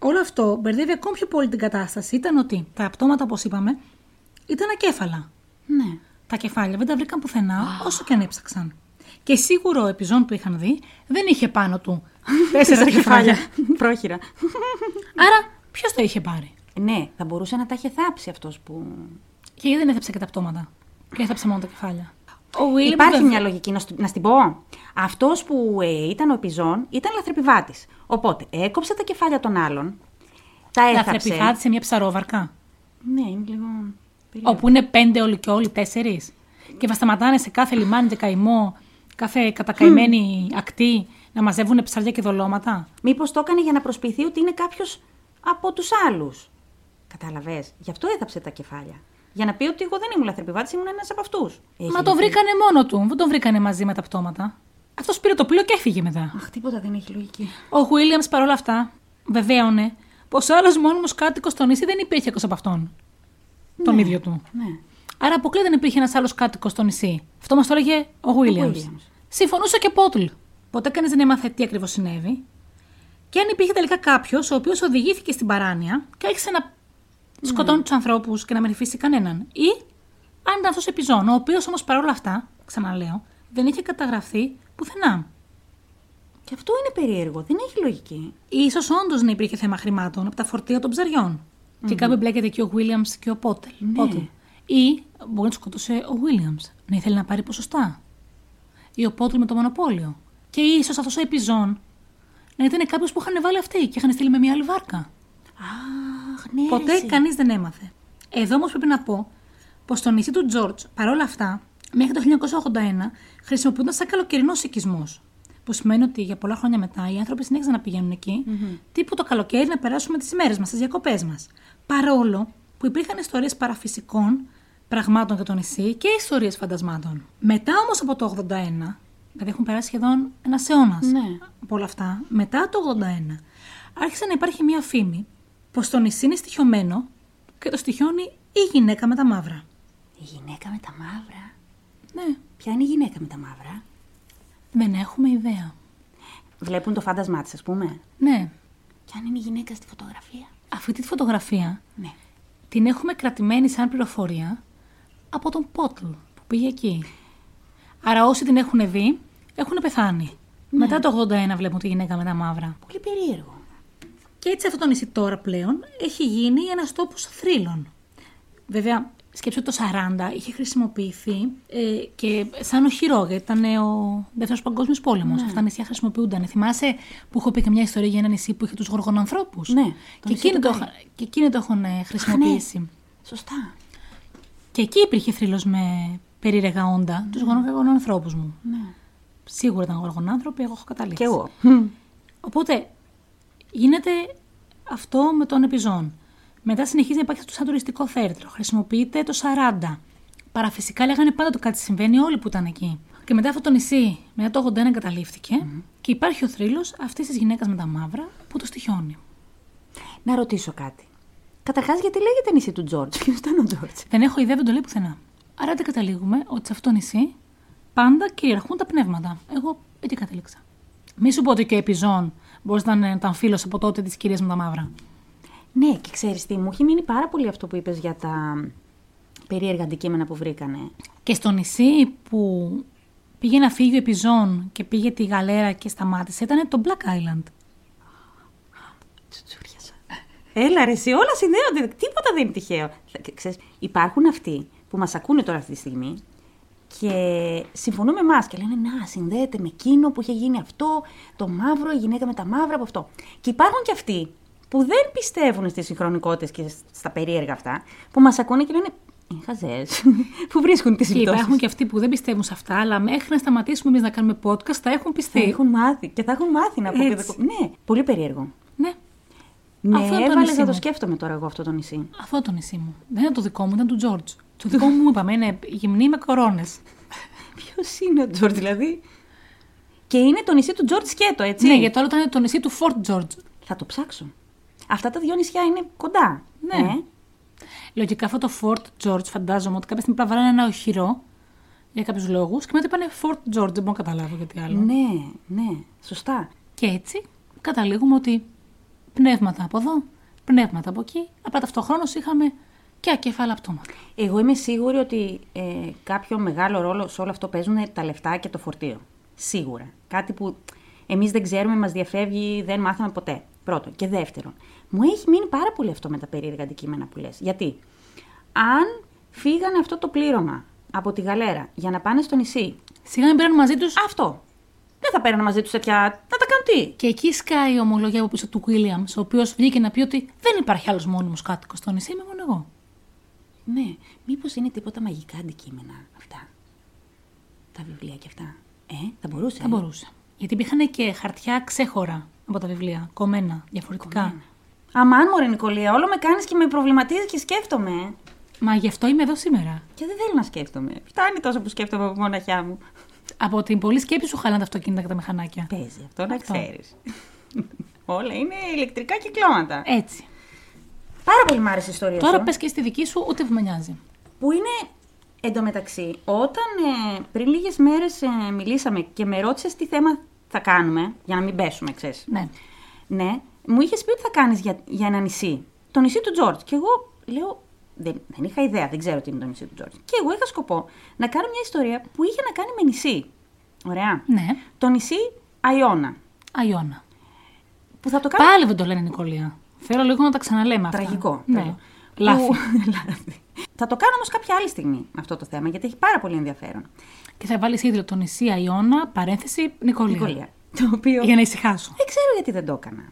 όλο αυτό μπερδεύει ακόμη πιο πολύ την κατάσταση. Ήταν ότι τα πτώματα, όπως είπαμε, ήταν ακέφαλα. Ναι. Τα κεφάλια δεν τα βρήκαν πουθενά, όσο και αν έψαξαν. Και σίγουρο ο επιζών που είχαν δει δεν είχε πάνω του τέσσερα κεφάλια. Πρόχειρα. Άρα, ποιος το είχε πάρει; ναι, θα μπορούσε να τα είχε θάψει αυτός που. Και γιατί δεν έθεψε και τα πτώματα; Και έθεψε μόνο τα κεφάλια. Ο William Υπάρχει βέβαια- μια λογική, να, σου- να στην πω. Αυτός που ε, ήταν ο επιζών ήταν λαθρεπιβάτης. Οπότε έκοψε τα κεφάλια των άλλων. Τα έθαψε. Λαθρεπιβάτη σε μια ψαρόβαρκα. Ναι, είναι λίγο. περίεργο. Όπου είναι πέντε όλοι και όλοι τέσσερις. Και θα σταματάνε σε κάθε λιμάνι και καημό, κάθε κατακαημένη ακτή να μαζεύουν ψάρια και δολώματα. Μήπως το έκανε για να προσποιηθεί ότι είναι κάποιος από τους άλλους. Κατάλαβε. Γι' αυτό έθαψε τα κεφάλια. Για να πει ότι εγώ δεν ήμουν λαθρεπιβάτης, ήμουν ένας από αυτούς. Μα τον βρήκανε μόνο του, δεν τον βρήκανε μαζί με τα πτώματα. Αυτός πήρε το πλοίο και έφυγε μετά. Αχ, τίποτα δεν έχει λογική. Ο Βίλιαμ παρόλα αυτά βεβαίωνε πως άλλος μόνιμος κάτοικος στο νησί δεν υπήρχε εκτός από αυτόν. Τον ίδιο τους. Ναι. Άρα αποκλείται δεν υπήρχε ένας άλλος κάτοικος στο νησί. Αυτό μας το έλεγε ο Βίλιαμ. Williams. Συμφωνούσε και Πότλ. Ποτέ κανείς δεν έμαθε τι ακριβώς συνέβη. Και αν υπήρχε τελικά κάποιος ο οποίος οδηγήθηκε στην παράνοια και άρχισε να σκοτώνει τους ανθρώπους και να μην αφήσει κανέναν. Ή αν ήταν αυτός επιζών, ο οποίος όμως παρόλα αυτά, ξαναλέω, δεν είχε καταγραφεί πουθενά. Και αυτό είναι περίεργο. Δεν έχει λογική. Ίσως όντως να υπήρχε θέμα χρημάτων από τα φορτία των ψαριών. Και κάπου μπλέκεται και ο Βίλιαμ και ο Πότελ. Πότελ. Ή μπορεί να τους σκοτώσε ο Βίλιαμ, να ήθελε να πάρει ποσοστά. Ή ο Πότελ με το μονοπόλιο. Και ίσως αυτός ο επιζών να ήταν κάποιος που είχαν βάλει αυτοί και είχαν στείλει με μια άλλη βάρκα. Αχ, ναι. Ποτέ ρε, εσύ. κανείς δεν έμαθε. Εδώ όμως πρέπει να πω πως στο νησί του Τζόρτζ, παρόλα αυτά, μέχρι το 1981 χρησιμοποιούνταν σαν καλοκαιρινός οικισμός. Που σημαίνει ότι για πολλά χρόνια μετά οι άνθρωποι συνέχιζαν να πηγαίνουν εκεί, τύπου το καλοκαίρι να περάσουμε τις ημέρες μας, τις διακοπές μας. Παρόλο που υπήρχαν ιστορίες παραφυσικών πραγμάτων για το νησί και ιστορίες φαντασμάτων. Μετά όμως από το 81, δηλαδή έχουν περάσει σχεδόν ένας αιώνας Ναι. από όλα αυτά, μετά το 81, άρχισε να υπάρχει μία φήμη πως το νησί είναι στοιχειωμένο και το στοιχιώνει η γυναίκα με τα μαύρα. Η γυναίκα με τα μαύρα; Ναι, Ποια είναι η γυναίκα με τα μαύρα; δεν έχουμε ιδέα. Βλέπουν το φάντασμά της, ας πούμε; Ναι, Ποια είναι η γυναίκα στη φωτογραφία; αυτή τη φωτογραφία Ναι. την έχουμε κρατημένη σαν πληροφορία από τον Πότλ που πήγε εκεί. Άρα όσοι την έχουν δει, έχουν πεθάνει. Μετά το 81 βλέπουν τη γυναίκα με τα μαύρα. Πολύ περίεργο. Και έτσι αυτό το νησί τώρα πλέον έχει γίνει ένας τόπος θρύλων. Βέβαια, σκέψου ότι το 40 είχε χρησιμοποιηθεί ε, και σαν οχυρό, γιατί ήταν ε, ο δεύτερος παγκόσμιος πόλεμος. Αυτά τα νησιά χρησιμοποιούνταν. Θυμάσαι που έχω πει και μια ιστορία για ένα νησί που είχε τους γοργονανθρώπου. Ναι, το και, νησί εκείνοι του το, Γκάι. είχαν- και εκείνοι το έχουν ε, χρησιμοποιήσει. Σωστά. Και εκεί υπήρχε θρύλος με περίεργα όντα, τους γοργονανθρώπου μου. Ναι. Σίγουρα ήταν γοργονάνθρωποι, εγώ έχω καταλήξει. Κι εγώ. Οπότε γίνεται αυτό με τον επιζών. Μετά συνεχίζει να υπάρχει αυτό σαν τουριστικό θέρετρο. Χρησιμοποιείται το 40. Παραφυσικά λέγανε πάντα το κάτι συμβαίνει όλοι που ήταν εκεί. Και μετά αυτό το νησί, μετά το 81 εγκαταλείφθηκε και υπάρχει ο θρύλος αυτής της γυναίκας με τα μαύρα που το στοιχιώνει. Να ρωτήσω κάτι. Καταρχάς, γιατί λέγεται νησί του Τζόρτζ; Ποιος ήταν ο Τζόρτζ; Δεν έχω ιδέα, δεν το λέει πουθενά. Άρα δεν καταλήγουμε ότι σε αυτό το νησί πάντα κυριαρχούν τα πνεύματα. Εγώ εκεί κατέληξα. Μη σου πω ότι και ο επιζών μπορείς να είναι- ήταν φίλος από τότε της κυρίας με τα μαύρα. Ναι, και ξέρεις τι, μου έχει μείνει πάρα πολύ αυτό που είπες για τα περίεργα αντικείμενα που βρήκανε. Και στο νησί που πήγε να φύγει ο επιζών και πήγε τη γαλέρα και σταμάτησε ήταν το Black Island. Τσουτσούριασα. Έλα ρε, εσύ, όλα συνδέονται. Τίποτα δεν είναι τυχαίο. Θα- Ξέρεις, υπάρχουν αυτοί που μας ακούνε τώρα αυτή τη στιγμή και συμφωνούν με εμάς και λένε Να, συνδέεται με εκείνο που είχε γίνει αυτό, το μαύρο, η γυναίκα με τα μαύρα από αυτό. Και υπάρχουν και αυτοί που δεν πιστεύουν στις συγχρονικότητες και στα περίεργα αυτά, που μας ακούνε και λένε Είναι χαζές. που βρίσκουν τις Και συμπτώσεις. υπάρχουν και αυτοί που δεν πιστεύουν σε αυτά, αλλά μέχρι να σταματήσουμε εμείς να κάνουμε podcast θα έχουν Θα πιστεί. έχουν μάθει και θα έχουν μάθει να πω. και Έτσι. δεν- Ναι, πολύ περίεργο. Ναι, Ναι, Αυτό είναι το έβαλε νησί να το μου. σκέφτομαι τώρα εγώ αυτό το νησί. αυτό το νησί μου. Δεν είναι το δικό μου, ήταν του George. Το δικό μου είπαμε είναι γυμνή με κορώνες. Ποιος είναι ο Τζορτζ, δηλαδή; Και είναι το νησί του Τζορτζ Σκέτο, έτσι. Ναι, γιατί τώρα ήταν το νησί του Fort George. Θα το ψάξω. Αυτά τα δυο νησιά είναι κοντά. Ναι. Ε, Λογικά αυτό το Fort George φαντάζομαι ότι κάποια στιγμή απλά βάλανε ένα οχυρό για κάποιους λόγους και μετά είπανε Fort George, δεν μπορώ να καταλάβω γιατί άλλο. ναι, ναι, σωστά. Και έτσι καταλήγουμε ότι πνεύματα από εδώ, πνεύματα από εκεί, απλά ταυτοχρόνως είχαμε και ακέφαλα πτώματα. Εγώ είμαι σίγουρη ότι ε, κάποιο μεγάλο ρόλο σε όλο αυτό παίζουν τα λεφτά και το φορτίο. Σίγουρα. Κάτι που εμείς δεν ξέρουμε, μας διαφεύγει, δεν μάθαμε ποτέ. Πρώτον. Και δεύτερον, μου έχει μείνει πάρα πολύ αυτό με τα περίεργα αντικείμενα που λες. Γιατί, αν φύγανε αυτό το πλήρωμα από τη γαλέρα για να πάνε στο νησί, Σιγά μην πήραν μαζί τους. αυτό. Δεν θα παίρνουν μαζί τους τέτοια. Να τα κάνουν τι; Και εκεί σκάει η ομολογία από πίσω του Williams, ο οποίος βγήκε να πει ότι δεν υπάρχει άλλος μόνιμος κάτοικος στο νησί, είμαι μόνο εγώ. Ναι, μήπως είναι τίποτα μαγικά αντικείμενα αυτά; Τα βιβλία και αυτά. Ε, θα μπορούσε. Θα μπορούσε. Γιατί υπήρχαν και χαρτιά ξέχωρα από τα βιβλία, κομμένα, διαφορετικά. Αμάν, μωρέ Νικολία, όλο με κάνεις και με προβληματίζεις και σκέφτομαι. ε. Μα γι' αυτό είμαι εδώ σήμερα. Και δεν θέλω να σκέφτομαι. Φτάνει τόσο που σκέφτομαι από μοναχιά μου. Από την πολλή σκέψη σου χαλάνε τα αυτοκίνητα και τα μηχανάκια. Παίζει αυτό, να Αυτό. ξέρεις. Όλα είναι ηλεκτρικά κυκλώματα. Έτσι. Πάρα πολύ μ' άρεσε η ιστορία Τώρα σου. πες και στη δική σου, ούτε που με νοιάζει. Που είναι εντωμεταξύ, όταν ε, πριν λίγες μέρες ε, μιλήσαμε και με ρώτησες τι θέμα θα κάνουμε, για να μην πέσουμε, ξέρεις. Ναι. Ναι, μου είχες πει ότι θα κάνεις για, για ένα νησί. Το νησί του Τζόρτζ. Και εγώ λέω. Δεν, δεν είχα ιδέα, δεν ξέρω τι είναι το νησί του Τζόρτζ. Και εγώ είχα σκοπό να κάνω μια ιστορία που είχε να κάνει με νησί. Ωραία. Ναι. Το νησί Αϊώνα. Αϊώνα. Που θα το κάνω. Πάλι δεν το λένε Νικολία. Θέλω λίγο να τα ξαναλέμε αυτά. Τραγικό. Ναι. τραγικό. Λάθη. Που- Λάθη. θα το κάνω όμως κάποια άλλη στιγμή αυτό το θέμα, γιατί έχει πάρα πολύ ενδιαφέρον. Και θα βάλεις ίδιο το νησί Αϊώνα, παρένθεση Νικολία. Νικολία. Το οποίο. Για να ησυχάσω. Δεν ξέρω γιατί δεν το έκανα.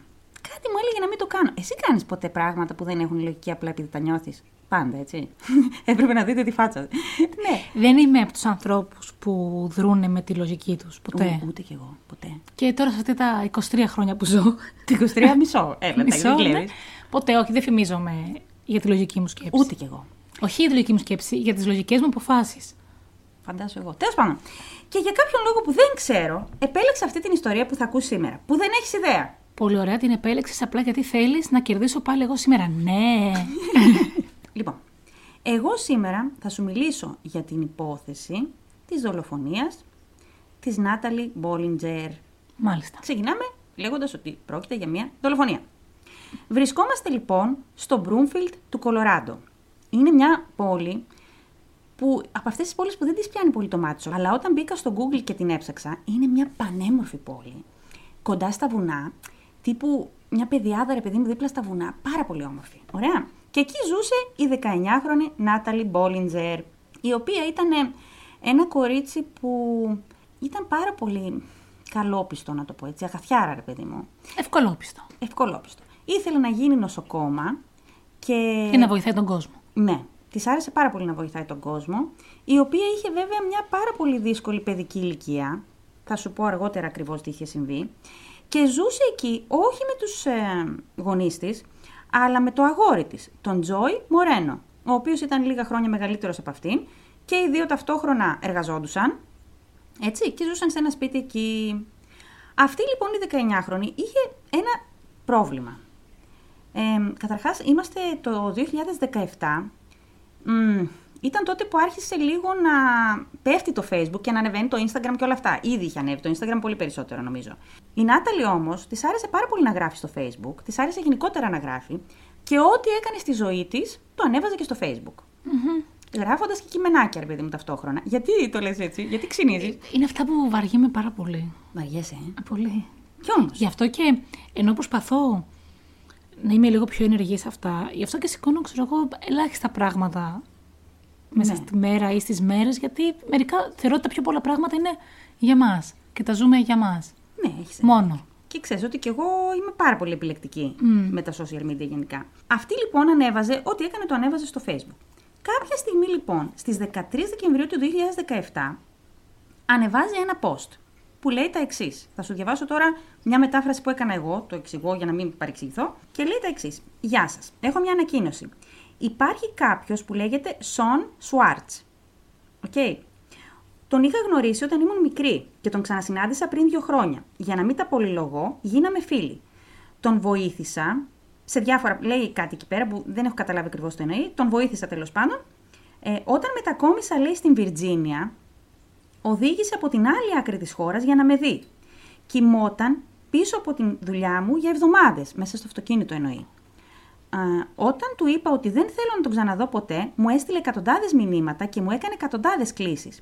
Κάτι μου έλεγε να μην το κάνω. Εσύ κάνεις ποτέ πράγματα που δεν έχουν λογική απλά επειδή τα νιώθεις; Πάντα, έτσι. Έπρεπε να δείτε τη φάτσα. ναι. Δεν είμαι από τους ανθρώπους που δρούνε με τη λογική τους. Ποτέ. Ού, ούτε κι εγώ. Ποτέ. Και τώρα σε αυτά τα 23 χρόνια που ζω. Τι 23 μισό. Έλα, Μισό, τα ναι. Ποτέ, όχι, δεν φημίζομαι για τη λογική μου σκέψη. Ούτε κι εγώ. Όχι για τη λογική μου σκέψη, για τις λογικές μου αποφάσεις. Φαντάσου εγώ. Τέλος πάντων. Και για κάποιον λόγο που δεν ξέρω, επέλεξα αυτή την ιστορία που θα ακούσει σήμερα. Που δεν έχεις ιδέα. Πολύ ωραία την επέλεξες απλά γιατί θέλεις να κερδίσω πάλι εγώ σήμερα. Ναι. Λοιπόν, εγώ σήμερα θα σου μιλήσω για την υπόθεση της δολοφονίας της Νάταλι Μπόλιντζερ. Μάλιστα. Ξεκινάμε λέγοντας ότι πρόκειται για μια δολοφονία. Βρισκόμαστε λοιπόν στο Μπρουμφιλτ του Κολοράντο. Είναι μια πόλη που από αυτές τις πόλεις που δεν τις πιάνει πολύ το μάτσο, αλλά όταν μπήκα στο Google και την έψαξα, είναι μια πανέμορφη πόλη. Κοντά στα βουνά, τύπου μια παιδιάδα ρε παιδί μου δίπλα στα βουνά, πάρα πολύ όμορφη. Ωραία. Και εκεί ζούσε η 19χρονη Νάταλι Μπόλιντζερ, η οποία ήταν ένα κορίτσι που ήταν πάρα πολύ καλόπιστο, να το πω έτσι, αγαθιάρα ρε παιδί μου. Ευκολόπιστο. Ευκολόπιστο. Ήθελε να γίνει νοσοκόμα και... Και να βοηθάει τον κόσμο. Ναι, της άρεσε πάρα πολύ να βοηθάει τον κόσμο, η οποία είχε βέβαια μια πάρα πολύ δύσκολη παιδική ηλικία. Θα σου πω αργότερα ακριβώς τι είχε συμβεί. Και ζούσε εκεί όχι με τους ε, γονείς της, αλλά με το αγόρι της, τον Τζόι Μορένο, ο οποίος ήταν λίγα χρόνια μεγαλύτερος από αυτήν και οι δύο ταυτόχρονα εργαζόντουσαν, έτσι, και ζούσαν σε ένα σπίτι εκεί. Αυτή λοιπόν η 19χρονη είχε ένα πρόβλημα. Ε, καταρχάς, είμαστε το 2017, μ, ήταν τότε που άρχισε λίγο να πέφτει το Facebook και να ανεβαίνει το Instagram και όλα αυτά. Ήδη είχε ανέβει το Instagram πολύ περισσότερο, νομίζω. Η Νάταλη όμως της άρεσε πάρα πολύ να γράφει στο Facebook, της άρεσε γενικότερα να γράφει και ό,τι έκανε στη ζωή της το ανέβαζε και στο Facebook. Mm-hmm. Γράφοντας και κειμενάκια, ρε παιδί μου, ταυτόχρονα. Γιατί το λες έτσι, Γιατί ξυνίζει; Είναι αυτά που βαριέμαι πάρα πολύ. Βαριέσαι, ε. Πολύ. Κι όμως. Γι' αυτό και ενώ προσπαθώ να είμαι λίγο πιο ενεργή σε αυτά, γι' αυτό και σηκώνω, ξέρω εγώ, ελάχιστα πράγματα μέσα Ναι. στη μέρα ή στις μέρες, γιατί μερικά θεωρώ ότι τα πιο πολλά πράγματα είναι για μας και τα ζούμε για μας. Ναι, έχεις Μόνο. Και ξέρεις ότι κι εγώ είμαι πάρα πολύ επιλεκτική με τα social media γενικά. Αυτή λοιπόν ανέβαζε, ό,τι έκανε το ανέβαζε στο Facebook. Κάποια στιγμή λοιπόν, στις 13 Δεκεμβρίου του 2017, ανεβάζει ένα post που λέει τα εξής. Θα σου διαβάσω τώρα μια μετάφραση που έκανα εγώ, το εξηγώ για να μην παρεξηγηθώ, και λέει τα εξής. Γεια σας. Έχω μια ανακοίνωση. Υπάρχει κάποιος που λέγεται Σον Σουάρτς. Οκ. Τον είχα γνωρίσει όταν ήμουν μικρή και τον ξανασυνάντησα πριν δύο χρόνια. Για να μην τα πολυλογώ, γίναμε φίλοι. Τον βοήθησα σε διάφορα. Λέει κάτι εκεί πέρα που δεν έχω καταλάβει ακριβώς το εννοεί. Τον βοήθησα τέλος πάντων. Ε, όταν μετακόμισα, λέει, στην Βιρτζίνια, οδήγησε από την άλλη άκρη της χώρας για να με δει. Κοιμόταν πίσω από την δουλειά μου για εβδομάδες, μέσα στο αυτοκίνητο εννοεί. Α, όταν του είπα ότι δεν θέλω να τον ξαναδώ ποτέ, μου έστειλε εκατοντάδες μηνύματα και μου έκανε εκατοντάδες κλήσεις.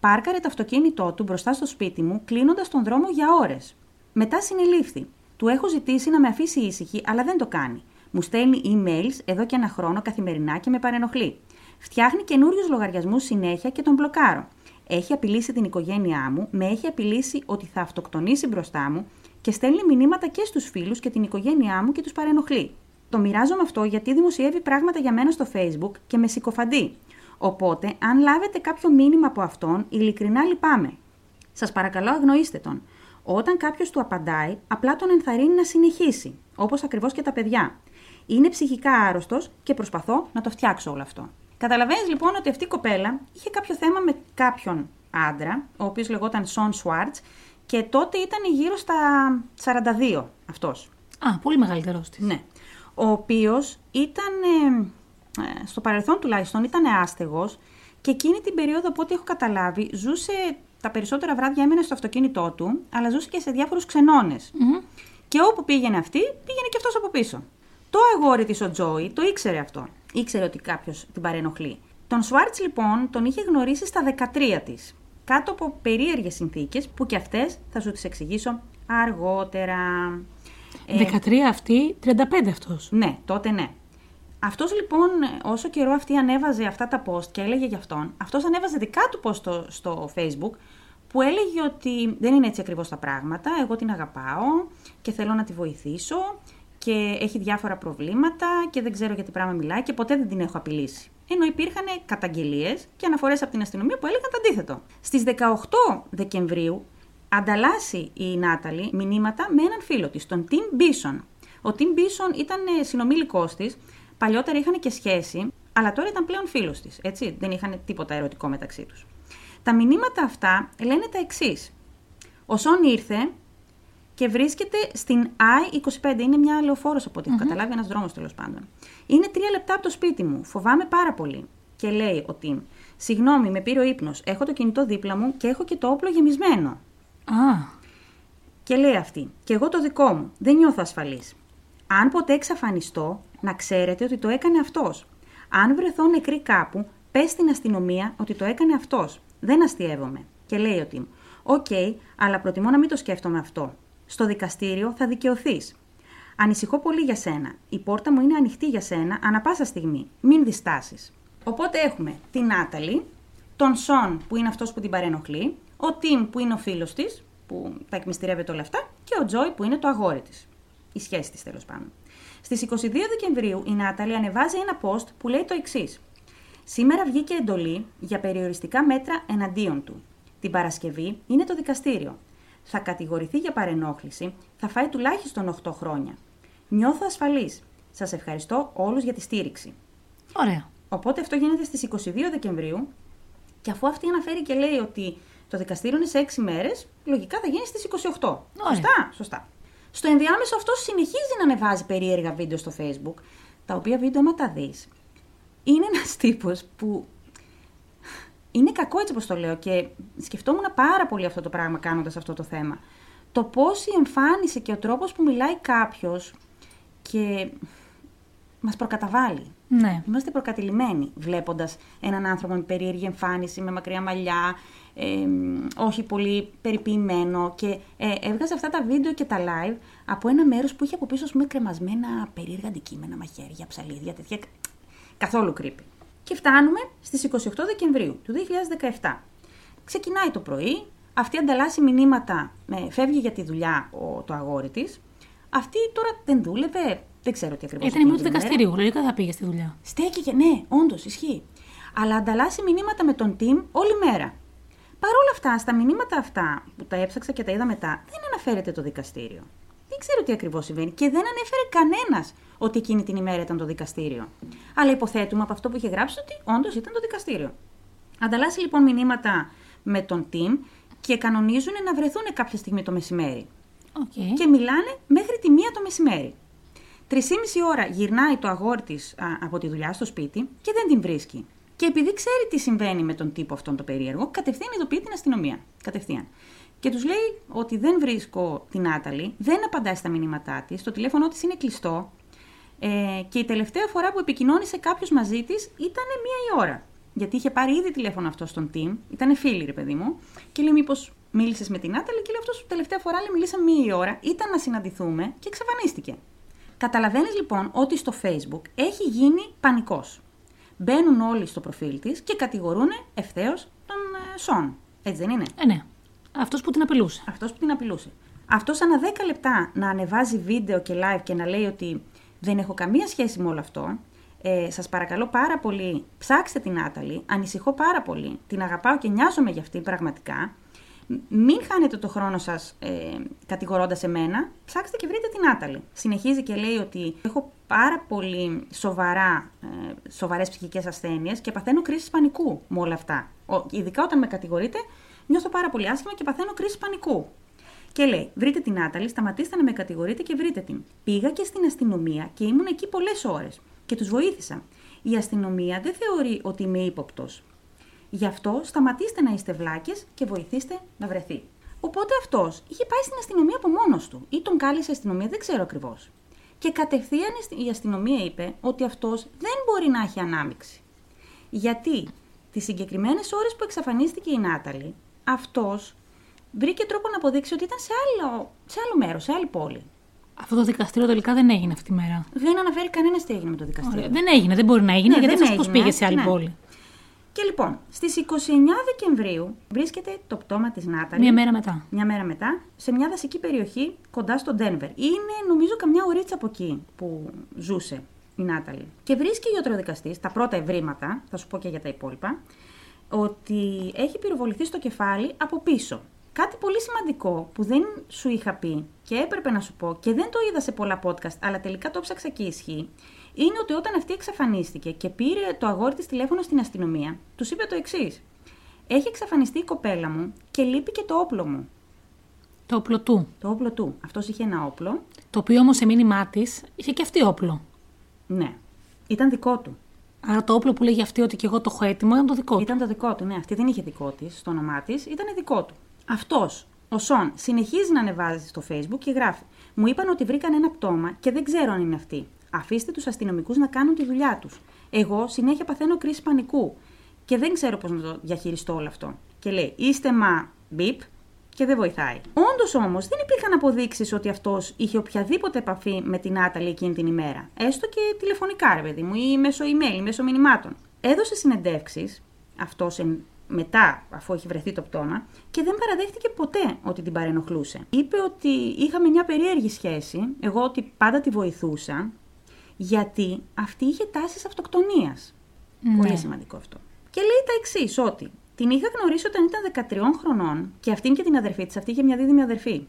Πάρκαρε το αυτοκίνητό του μπροστά στο σπίτι μου, κλείνοντας τον δρόμο για ώρες. Μετά συνελήφθη. Του έχω ζητήσει να με αφήσει ήσυχη, αλλά δεν το κάνει. Μου στέλνει emails εδώ και ένα χρόνο καθημερινά και με παρενοχλεί. Φτιάχνει καινούριους λογαριασμούς συνέχεια και τον μπλοκάρω. Έχει απειλήσει την οικογένειά μου, με έχει απειλήσει ότι θα αυτοκτονήσει μπροστά μου και στέλνει μηνύματα και στους φίλους και την οικογένειά μου και τους παρενοχλεί. Το μοιράζομαι αυτό γιατί δημοσιεύει πράγματα για μένα στο Facebook και με συκοφαντεί. Οπότε, αν λάβετε κάποιο μήνυμα από αυτόν, ειλικρινά λυπάμαι. Σας παρακαλώ, αγνοήστε τον. Όταν κάποιος του απαντάει, απλά τον ενθαρρύνει να συνεχίσει, όπως ακριβώς και τα παιδιά. Είναι ψυχικά άρρωστος και προσπαθώ να το φτιάξω όλο αυτό. Καταλαβαίνεις λοιπόν ότι αυτή η κοπέλα είχε κάποιο θέμα με κάποιον άντρα, ο οποίος λεγόταν Σον Σουάρτς, και τότε ήταν γύρω στα 42 αυτός. Α, πολύ μεγαλύτερό της. Ναι. Ο οποίος ήταν. ε, ε, στο παρελθόν τουλάχιστον ήταν άστεγος και εκείνη την περίοδο από ό,τι έχω καταλάβει ζούσε τα περισσότερα βράδια έμενε στο αυτοκίνητό του, αλλά ζούσε και σε διάφορους ξενώνες. Και όπου πήγαινε αυτή, πήγαινε και αυτός από πίσω. Το αγόρι της ο Τζόι το ήξερε αυτό. Ήξερε ότι κάποιος την παρενοχλεί. Τον Σουάρτς λοιπόν τον είχε γνωρίσει στα 13 της. Κάτω από περίεργες συνθήκες που και αυτές θα σου τις εξηγήσω αργότερα. Ε, 13 αυτή, 35 αυτός. ναι, τότε ναι. Αυτός λοιπόν, όσο καιρό αυτή ανέβαζε αυτά τα post και έλεγε για αυτόν, αυτός ανέβαζε δικά του post στο, στο Facebook που έλεγε ότι δεν είναι έτσι ακριβώς τα πράγματα, εγώ την αγαπάω και θέλω να τη βοηθήσω και και έχει διάφορα προβλήματα και δεν ξέρω για τι πράγμα μιλάει και ποτέ δεν την έχω απειλήσει. Ενώ υπήρχαν καταγγελίες και αναφορές από την αστυνομία που έλεγαν το αντίθετο. Στις 18 Δεκεμβρίου ανταλλάσσει η Νάταλη μηνύματα με έναν φίλο της, τον Τιμ Μπίσον. Ο Τιμ Μπίσον ήταν συνομήλικός της, παλιότερα είχαν και σχέση, αλλά τώρα ήταν πλέον φίλος της. Έτσι, δεν είχαν τίποτα ερωτικό μεταξύ τους. Τα μηνύματα αυτά λένε τα εξής. Ο Σον ήρθε και βρίσκεται στην I-25. Είναι μια λεωφόρος από ό,τι έχω καταλάβει, ένας δρόμος τέλος πάντων. Είναι τρία λεπτά από το σπίτι μου. Φοβάμαι πάρα πολύ. Και λέει ο Τιμ, Συγγνώμη, με πήρε ο ύπνος. Έχω το κινητό δίπλα μου και έχω και το όπλο γεμισμένο. Α. Και λέει αυτή, και εγώ το δικό μου. Δεν νιώθω ασφαλής. Αν ποτέ εξαφανιστώ, να ξέρετε ότι το έκανε αυτός. Αν βρεθώ νεκρή κάπου, πες στην αστυνομία ότι το έκανε αυτός. Δεν αστειεύομαι. Και λέει ο Τιμ, Οκ, αλλά προτιμώ να μην το σκέφτομαι αυτό. Στο δικαστήριο θα δικαιωθείς. Ανησυχώ πολύ για σένα. Η πόρτα μου είναι ανοιχτή για σένα ανά πάσα στιγμή. Μην διστάσεις. Οπότε έχουμε την Νάταλη, τον Σον που είναι αυτός που την παρενοχλεί, ο Τιμ που είναι ο φίλος της, που τα εκμυστηρεύεται όλα αυτά, και ο Τζόι που είναι το αγόρι της. Η σχέση της τέλος πάντων. Στις 22 Δεκεμβρίου η Νάταλη ανεβάζει ένα post που λέει το εξής. Σήμερα βγήκε εντολή για περιοριστικά μέτρα εναντίον του. Την Παρασκευή είναι το δικαστήριο. Θα κατηγορηθεί για παρενόχληση, θα φάει τουλάχιστον 8 χρόνια. Νιώθω ασφαλής. Σας ευχαριστώ όλους για τη στήριξη. Ωραία. Οπότε αυτό γίνεται στις 22 Δεκεμβρίου και αφού αυτή αναφέρει και λέει ότι το δικαστήριο είναι σε 6 μέρες, λογικά θα γίνει στις 28. Ωραία. Σωστά, σωστά. Στο ενδιάμεσο αυτό συνεχίζει να ανεβάζει περίεργα βίντεο στο Facebook, τα οποία βίντεο άμα τα δεις. Είναι ένας τύπος που είναι κακό έτσι όπως το λέω και σκεφτόμουν πάρα πολύ αυτό το πράγμα κάνοντας αυτό το θέμα. Το πώς η εμφάνιση και ο τρόπος που μιλάει κάποιος και μας προκαταβάλει. Ναι. Είμαστε προκατηλημένοι βλέποντας έναν άνθρωπο με περίεργη εμφάνιση, με μακριά μαλλιά, ε, όχι πολύ περιποιημένο και ε, έβγαζε αυτά τα βίντεο και τα live από ένα μέρος που είχε από πίσω πούμε, κρεμασμένα περίεργα αντικείμενα, μαχαίρια, ψαλίδια, τέτοια. Καθόλου creepy. Και φτάνουμε στις 28 Δεκεμβρίου του 2017. Ξεκινάει το πρωί, αυτή ανταλλάσσει μηνύματα, με, φεύγει για τη δουλειά ο, το αγόρι της. Αυτή τώρα δεν δούλευε, δεν ξέρω τι ακριβώς. Ήταν ημέρα του δικαστηρίου, λογικά θα πήγε στη δουλειά. Στέκηκε, ναι, όντως, ισχύει. Αλλά ανταλλάσσει μηνύματα με τον team όλη μέρα. Παρ' όλα αυτά, στα μηνύματα αυτά που τα έψαξα και τα είδα μετά, δεν αναφέρεται το δικαστήριο. Δεν ξέρω τι ακριβώς συμβαίνει και δεν ανέφερε κανένας ότι εκείνη την ημέρα ήταν το δικαστήριο. Αλλά υποθέτουμε από αυτό που είχε γράψει ότι όντως ήταν το δικαστήριο. Ανταλλάσσει λοιπόν μηνύματα με τον team και κανονίζουν να βρεθούν κάποια στιγμή το μεσημέρι. Okay. Και μιλάνε μέχρι τη μία το μεσημέρι. Τρεις ώρα γυρνάει το αγόρι της από τη δουλειά στο σπίτι και δεν την βρίσκει. Και επειδή ξέρει τι συμβαίνει με τον τύπο αυτόν το περίεργο, κατευθείαν ειδοποιεί την αστυνομία. Κατευθείαν. Και τους λέει ότι δεν βρίσκω την Άταλη, δεν απαντάει στα μηνύματά της, το τηλέφωνό της είναι κλειστό. Ε, και η τελευταία φορά που επικοινώνησε κάποιος μαζί της ήταν μία η ώρα. Γιατί είχε πάρει ήδη τηλέφωνο αυτό στον team, ήταν φίλοι ρε παιδί μου, και λέει μήπως μίλησες με την Άταλη και λέει αυτός τελευταία φορά λέει μιλήσαμε μία η ώρα, ήταν να συναντηθούμε και εξαφανίστηκε. Καταλαβαίνεις λοιπόν ότι στο Facebook έχει γίνει πανικός. Μπαίνουν όλοι στο προφίλ της και κατηγορούν ευθέως τον ε, Σον. Έτσι δεν είναι; Ε, ναι. Αυτός που την απειλούσε. Αυτός που την απειλούσε. Αυτός ανά 10 λεπτά να ανεβάζει βίντεο και live και να λέει ότι δεν έχω καμία σχέση με όλο αυτό. Ε, σας παρακαλώ πάρα πολύ, ψάξτε την Άταλη, ανησυχώ πάρα πολύ, την αγαπάω και νοιάζομαι για αυτή πραγματικά. Μην χάνετε το χρόνο σας ε, κατηγορώντας εμένα, ψάξτε και βρείτε την Άταλη. Συνεχίζει και λέει ότι έχω πάρα πολύ σοβαρά, ε, σοβαρές ψυχικές ασθένειες και παθαίνω κρίση πανικού με όλα αυτά. Ο, ειδικά όταν με κατηγορείτε, νιώθω πάρα πολύ άσχημα και παθαίνω κρίση πανικού. Και λέει: Βρείτε την Άταλη, σταματήστε να με κατηγορείτε και βρείτε την. Πήγα και στην αστυνομία και ήμουν εκεί πολλές ώρες και τους βοήθησα. Η αστυνομία δεν θεωρεί ότι είμαι ύποπτος. Γι' αυτό σταματήστε να είστε βλάκες και βοηθήστε να βρεθεί. Οπότε αυτός είχε πάει στην αστυνομία από μόνος του ή τον κάλεσε η αστυνομία, δεν ξέρω ακριβώς. Και κατευθείαν η αστυνομία είπε ότι αυτός δεν μπορεί να έχει ανάμειξη. Γιατί τις συγκεκριμένες ώρες που εξαφανίστηκε η Νάταλη, αυτός βρήκε τρόπο να αποδείξει ότι ήταν σε άλλο, σε άλλο μέρος, σε άλλη πόλη. Αυτό το δικαστήριο τελικά δεν έγινε αυτή τη μέρα. Δεν αναφέρει κανένας τι έγινε με το δικαστήριο. Ωραία. Δεν έγινε, δεν μπορεί να έγινε, Ναι, γιατί δεν αυτός πώς έγινε, πήγε σε άλλη ναι. πόλη; Και λοιπόν, στις 29 Δεκεμβρίου βρίσκεται το πτώμα της Νάταλη. Μία μέρα μετά. Μια μέρα μετά, σε μια δασική περιοχή κοντά στο Ντένβερ. Είναι νομίζω καμιά ωρίτσα από εκεί που ζούσε η Νάταλη. Και βρίσκει ο ιατροδικαστής, τα πρώτα ευρήματα, θα σου πω και για τα υπόλοιπα, ότι έχει πυροβοληθεί στο κεφάλι από πίσω. Κάτι πολύ σημαντικό που δεν σου είχα πει και έπρεπε να σου πω και δεν το είδα σε πολλά podcast, αλλά τελικά το ψάξα και ισχύει, είναι ότι όταν αυτή εξαφανίστηκε και πήρε το αγόρι της τηλέφωνο στην αστυνομία, τους είπε το εξής. Έχει εξαφανιστεί η κοπέλα μου και λείπει και το όπλο μου. Το όπλο του. Το όπλο του. Αυτός είχε ένα όπλο. Το οποίο όμως σε μήνυμά της είχε και αυτή όπλο. Ναι. Ήταν δικό του. Άρα το όπλο που λέγει αυτή ότι και εγώ το έχω έτοιμο ήταν το δικό του. Ήταν το δικό του, ναι. Αυτή δεν είχε δικό της στο όνομά της, ήταν δικό του. Αυτός, ο Σον, συνεχίζει να ανεβάζει στο Facebook και γράφει. Μου είπαν ότι βρήκαν ένα πτώμα και δεν ξέρω αν είναι αυτοί. Αφήστε τους αστυνομικούς να κάνουν τη δουλειά τους. Εγώ συνέχεια παθαίνω κρίση πανικού και δεν ξέρω πώς να το διαχειριστώ όλο αυτό. Και λέει, είστε μα μπιπ και δεν βοηθάει. Όντως όμως δεν υπήρχαν αποδείξεις ότι αυτός είχε οποιαδήποτε επαφή με την Άταλη εκείνη την ημέρα. Έστω και τηλεφωνικά, ρε παιδί μου, ή μέσω email, μέσω μηνυμάτων. Έδωσε συνεντεύξεις αυτό μετά, αφού έχει βρεθεί το πτώμα, και δεν παραδέχτηκε ποτέ ότι την παρενοχλούσε. Είπε ότι είχαμε μια περίεργη σχέση, εγώ ότι πάντα τη βοηθούσα, γιατί αυτή είχε τάσεις αυτοκτονίας. Ναι. Πολύ σημαντικό αυτό. Και λέει τα εξής, ότι την είχα γνωρίσει όταν ήταν 13 χρονών και αυτήν και την αδερφή της, αυτή είχε μια δίδυμη αδερφή.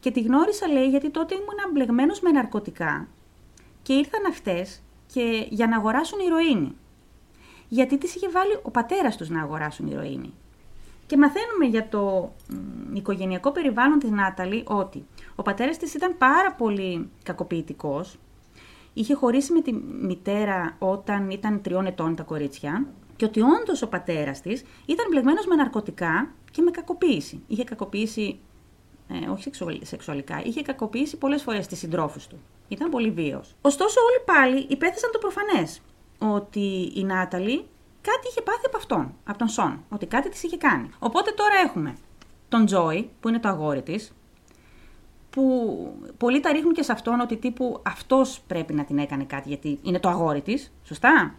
Και τη γνώρισα, λέει, γιατί τότε ήμουν μπλεγμένο με ναρκωτικά και ήρθαν αυτές και για να αγοράσουν ηρωίνη. Γιατί τις είχε βάλει ο πατέρας τους να αγοράσουν ηρωίνη. Και μαθαίνουμε για το μ, οικογενειακό περιβάλλον της Νάταλη ότι ο πατέρας της ήταν πάρα πολύ κακοποιητικός. Είχε χωρίσει με τη μητέρα όταν ήταν τριών ετών τα κορίτσια και ότι όντως ο πατέρας της ήταν μπλεγμένος με ναρκωτικά και με κακοποίηση. Είχε κακοποίηση, ε, όχι σεξουαλ- σεξουαλικά, είχε κακοποίηση πολλές φορές τις συντρόφους του. Ήταν πολύ βίαιος. Ωστόσο όλοι πάλι υπέθεσαν το προφανές ότι η Νάταλη κάτι είχε πάθει από αυτόν, από τον Σον, ότι κάτι της είχε κάνει. Οπότε τώρα έχουμε τον Τζόι, που είναι το αγόρι της, που πολλοί τα ρίχνουν και σε αυτόν ότι τύπου αυτός πρέπει να την έκανε κάτι γιατί είναι το αγόρι της, σωστά;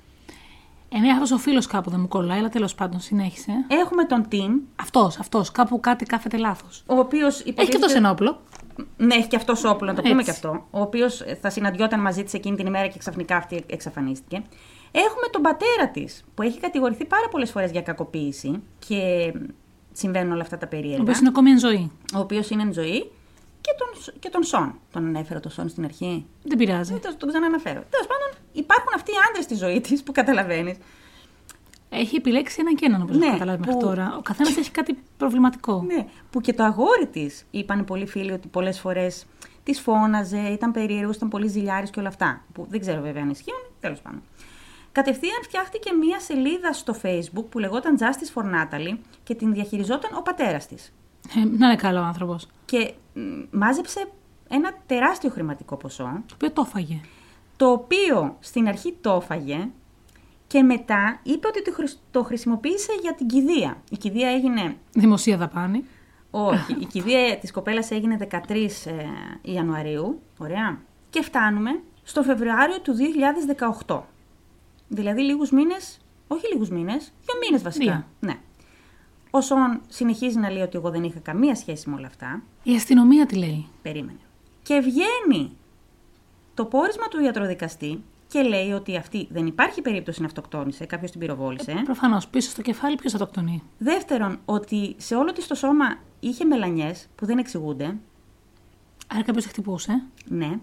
Εμένα αυτός ο φίλος κάπου δεν μου κολλάει, αλλά τέλος πάντων συνέχισε. Έχουμε τον Τιμ, Αυτός, αυτός. Κάπου κάτι κάθεται λάθος. ο οποίος Έχει και τόσο ένα όπλο. Ναι, έχει και αυτός όπλο, να το πούμε Έτσι. και αυτό. Ο οποίος θα συναντιόταν μαζί της εκείνη την ημέρα και ξαφνικά αυτή εξαφανίστηκε. Έχουμε τον πατέρα της, που έχει κατηγορηθεί πάρα πολλές φορές για κακοποίηση και συμβαίνουν όλα αυτά τα Ο περίεργα. οποίος είναι ακόμη εν ζωή. Ο οποίος είναι εν ζωή και τον, και τον Σον. Τον ανέφερα τον Σον στην αρχή; Δεν πειράζει. Δεν τον ξαναναφέρω. Τέλος πάντων, υπάρχουν αυτοί οι άντρες στη ζωή της που καταλαβαίνεις. Έχει επιλέξει έναν και έναν, όπως Ναι, έχω καταλάβει μέχρι που- τώρα. Ο καθένας έχει κάτι προβληματικό. Ναι, που και το αγόρι της είπαν πολλοί φίλοι ότι πολλές φορές της φώναζε, ήταν περίεργος, ήταν πολύ ζηλιάρης και όλα αυτά. Που δεν ξέρω βέβαια αν ισχύουν, τέλος πάντων. Κατευθείαν φτιάχτηκε μία σελίδα στο Facebook που λεγόταν Justice for Natalie και την διαχειριζόταν ο πατέρας της. Ε, να είναι καλό άνθρωπος. Το Και μ, μάζεψε ένα τεράστιο χρηματικό ποσό, οποίο το έφαγε. το οποίο στην αρχή το έφαγε και μετά είπε ότι το χρησ- το χρησιμοποίησε για την κηδεία. Η κηδεία έγινε Δημοσία δαπάνη. Όχι, η κηδεία της κοπέλας έγινε 13 ε, Ιανουαρίου, ωραία, και φτάνουμε στο Φεβρουάριο του 2018. Δηλαδή λίγους μήνες, όχι λίγους μήνες, δύο μήνες βασικά. Δύο. Ναι. Ο Σον συνεχίζει να λέει ότι εγώ δεν είχα καμία σχέση με όλα αυτά. Η αστυνομία τι λέει. Περίμενε. Και βγαίνει το πόρισμα του ιατροδικαστή και λέει ότι αυτή δεν υπάρχει περίπτωση να αυτοκτόνησε, κάποιος την πυροβόλησε. Προφανώς πίσω στο κεφάλι ποιος θα το κτονεί. Δεύτερον, ότι σε όλο της το σώμα είχε μελανιές που δεν εξηγούνται. Άρα κάποιος χτυπούσε. Ναι.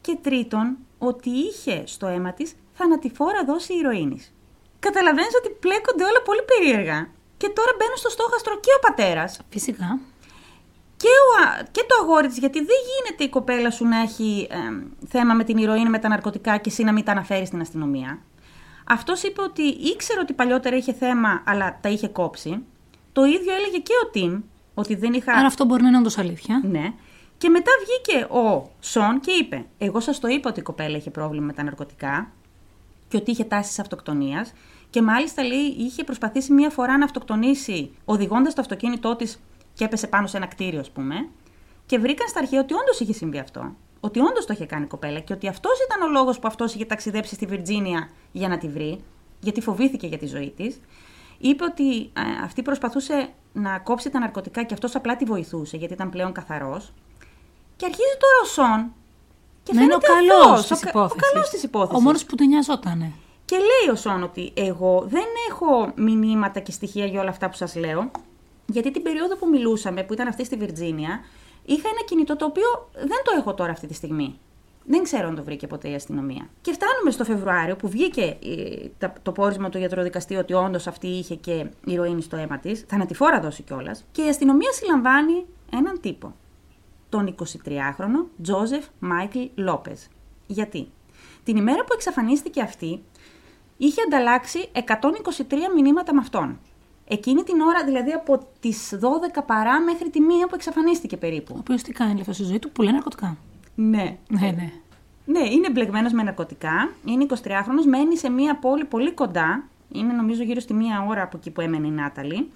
Και τρίτον, ότι είχε στο αίμα της θανατηφόρα δόση ηρωίνης. Καταλαβαίνεις ότι πλέκονται όλα πολύ περίεργα. Και τώρα μπαίνουν στο στόχαστρο και ο πατέρας Φυσικά. και, ο, α- και το αγόρι της, γιατί δεν γίνεται η κοπέλα σου να έχει εμ, θέμα με την ηρωίνη, με τα ναρκωτικά και εσύ να μην τα αναφέρεις στην αστυνομία. Αυτός είπε ότι ήξερε ότι παλιότερα είχε θέμα, αλλά τα είχε κόψει. Το ίδιο έλεγε και ο Τιμ, ότι δεν είχα... Άρα αυτό μπορεί να είναι όντως αλήθεια. Ναι. Και μετά βγήκε ο Σον και είπε: Εγώ σας το είπα ότι η κοπέλα είχε πρόβλημα με τα ναρκωτικά και ότι είχε τάσεις αυτοκτονίας. Και μάλιστα λέει είχε προσπαθήσει μία φορά να αυτοκτονήσει οδηγώντας το αυτοκίνητό της και έπεσε πάνω σε ένα κτίριο, ας πούμε. Και βρήκαν στα αρχαία ότι όντως είχε συμβεί αυτό. Ότι όντως το είχε κάνει η κοπέλα και ότι αυτός ήταν ο λόγος που αυτός είχε ταξιδέψει στη Βιρτζίνια για να τη βρει, γιατί φοβήθηκε για τη ζωή της. είπε ότι ε, αυτή προσπαθούσε να κόψει τα ναρκωτικά και αυτός απλά τη βοηθούσε γιατί ήταν πλέον καθαρός. Και αρχίζει τώρα ο Σον. Και να είναι ο καλός της υπόθεση. Ο καλός της υπόθεση. Ο μόνος που τον νοιαζόταν. Και λέει ο Σον ότι εγώ δεν έχω μηνύματα και στοιχεία για όλα αυτά που σας λέω. Γιατί την περίοδο που μιλούσαμε, που ήταν αυτή στη Βιρτζίνια, είχα ένα κινητό το οποίο δεν το έχω τώρα αυτή τη στιγμή. Δεν ξέρω αν το βρήκε ποτέ η αστυνομία. Και φτάνουμε στο Φεβρουάριο που βγήκε ε, το πόρισμα του γιατροδικαστή ότι όντως αυτή είχε και ηρωίνη στο αίμα της, θανατηφόρα δώσει κιόλας. Και η αστυνομία συλλαμβάνει έναν τύπο. Τον 23χρονο Τζόζεφ Μάικλ Λόπες. Γιατί; Την ημέρα που εξαφανίστηκε αυτή, είχε ανταλλάξει 123 μηνύματα με αυτόν. Εκείνη την ώρα, δηλαδή από τις 12 παρά μέχρι τη μία που εξαφανίστηκε περίπου. Ο οποίος τι κάνει, λέει, στη ζωή του, πουλάει ναρκωτικά. Ναι. Ναι, ναι. Ναι, είναι μπλεγμένος με ναρκωτικά. Είναι 23χρονο, μένει σε μία πόλη πολύ κοντά. Είναι νομίζω γύρω στη μία ώρα από εκεί που έμενε η Νάταλη.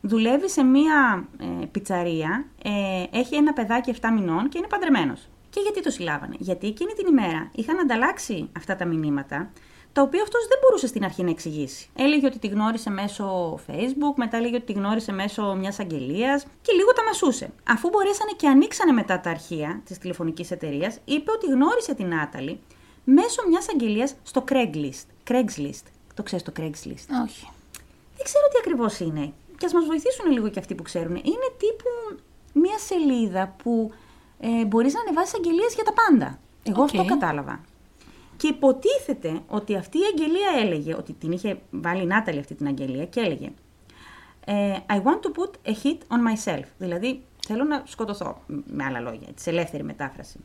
Δουλεύει σε μία ε, πιτσαρία. Ε, έχει ένα παιδάκι 7 μηνών και είναι παντρεμένος. Και γιατί το συλλάβανε; Γιατί εκείνη την ημέρα είχαν ανταλλάξει αυτά τα μηνύματα τα οποία αυτός δεν μπορούσε στην αρχή να εξηγήσει. Έλεγε ότι τη γνώρισε μέσω Facebook, μετά έλεγε ότι τη γνώρισε μέσω μιας αγγελίας και λίγο τα μασούσε. Αφού μπορέσανε και ανοίξανε μετά τα αρχεία της τηλεφωνικής εταιρείας, είπε ότι γνώρισε την Νάταλη μέσω μιας αγγελίας στο Craigslist. Craigslist. Το ξέρεις το Craigslist; Όχι. Δεν ξέρω τι ακριβώς είναι. Και ας μας βοηθήσουν λίγο και αυτοί που ξέρουν. Είναι τύπου μια σελίδα που ε, μπορείς να ανεβάσεις αγγελίες για τα πάντα. Εγώ Okay. αυτό κατάλαβα. Και υποτίθεται ότι αυτή η αγγελία έλεγε, ότι την είχε βάλει η Νάταλη αυτή την αγγελία και έλεγε ε, I want to put a hit on myself. Δηλαδή, θέλω να σκοτωθώ, με άλλα λόγια, τη ελεύθερη μετάφραση.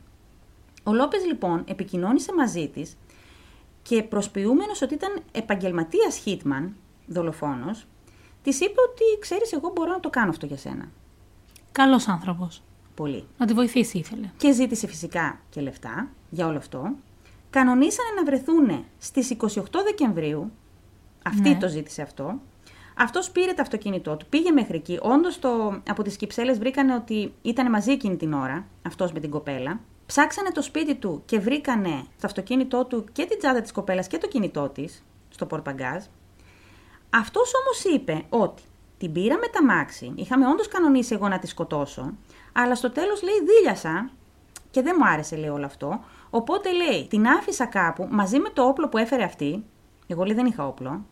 Ο Λόπες λοιπόν επικοινώνησε μαζί της και προσποιούμενος ότι ήταν επαγγελματίας hitman, δολοφόνος, της είπε ότι ξέρεις εγώ μπορώ να το κάνω αυτό για σένα. Καλός άνθρωπος. Πολύ. Να τη βοηθήσει ήθελε. Και ζήτησε φυσικά και λεφτά για όλο αυτό. Κανονίσανε να βρεθούν στις 28 Δεκεμβρίου. Αυτή Ναι. το ζήτησε αυτό. Αυτός πήρε το αυτοκίνητό του, πήγε μέχρι εκεί. Όντως το, από τις κυψέλες βρήκανε ότι ήταν μαζί εκείνη την ώρα, αυτός με την κοπέλα. Ψάξανε το σπίτι του και βρήκανε στο αυτοκίνητό του και την τσάντα της κοπέλας και το κινητό της, στο πορπαγκάζ. Αυτός όμως είπε ότι την πήρα με τα μάξι, είχαμε όντως κανονίσει εγώ να τη σκοτώσω, αλλά στο τέλος λέει δίλιασα και δεν μου άρεσε λέει όλο αυτό, οπότε λέει την άφησα κάπου μαζί με το όπλο που έφερε αυτή, εγώ λέει δεν είχα όπλο,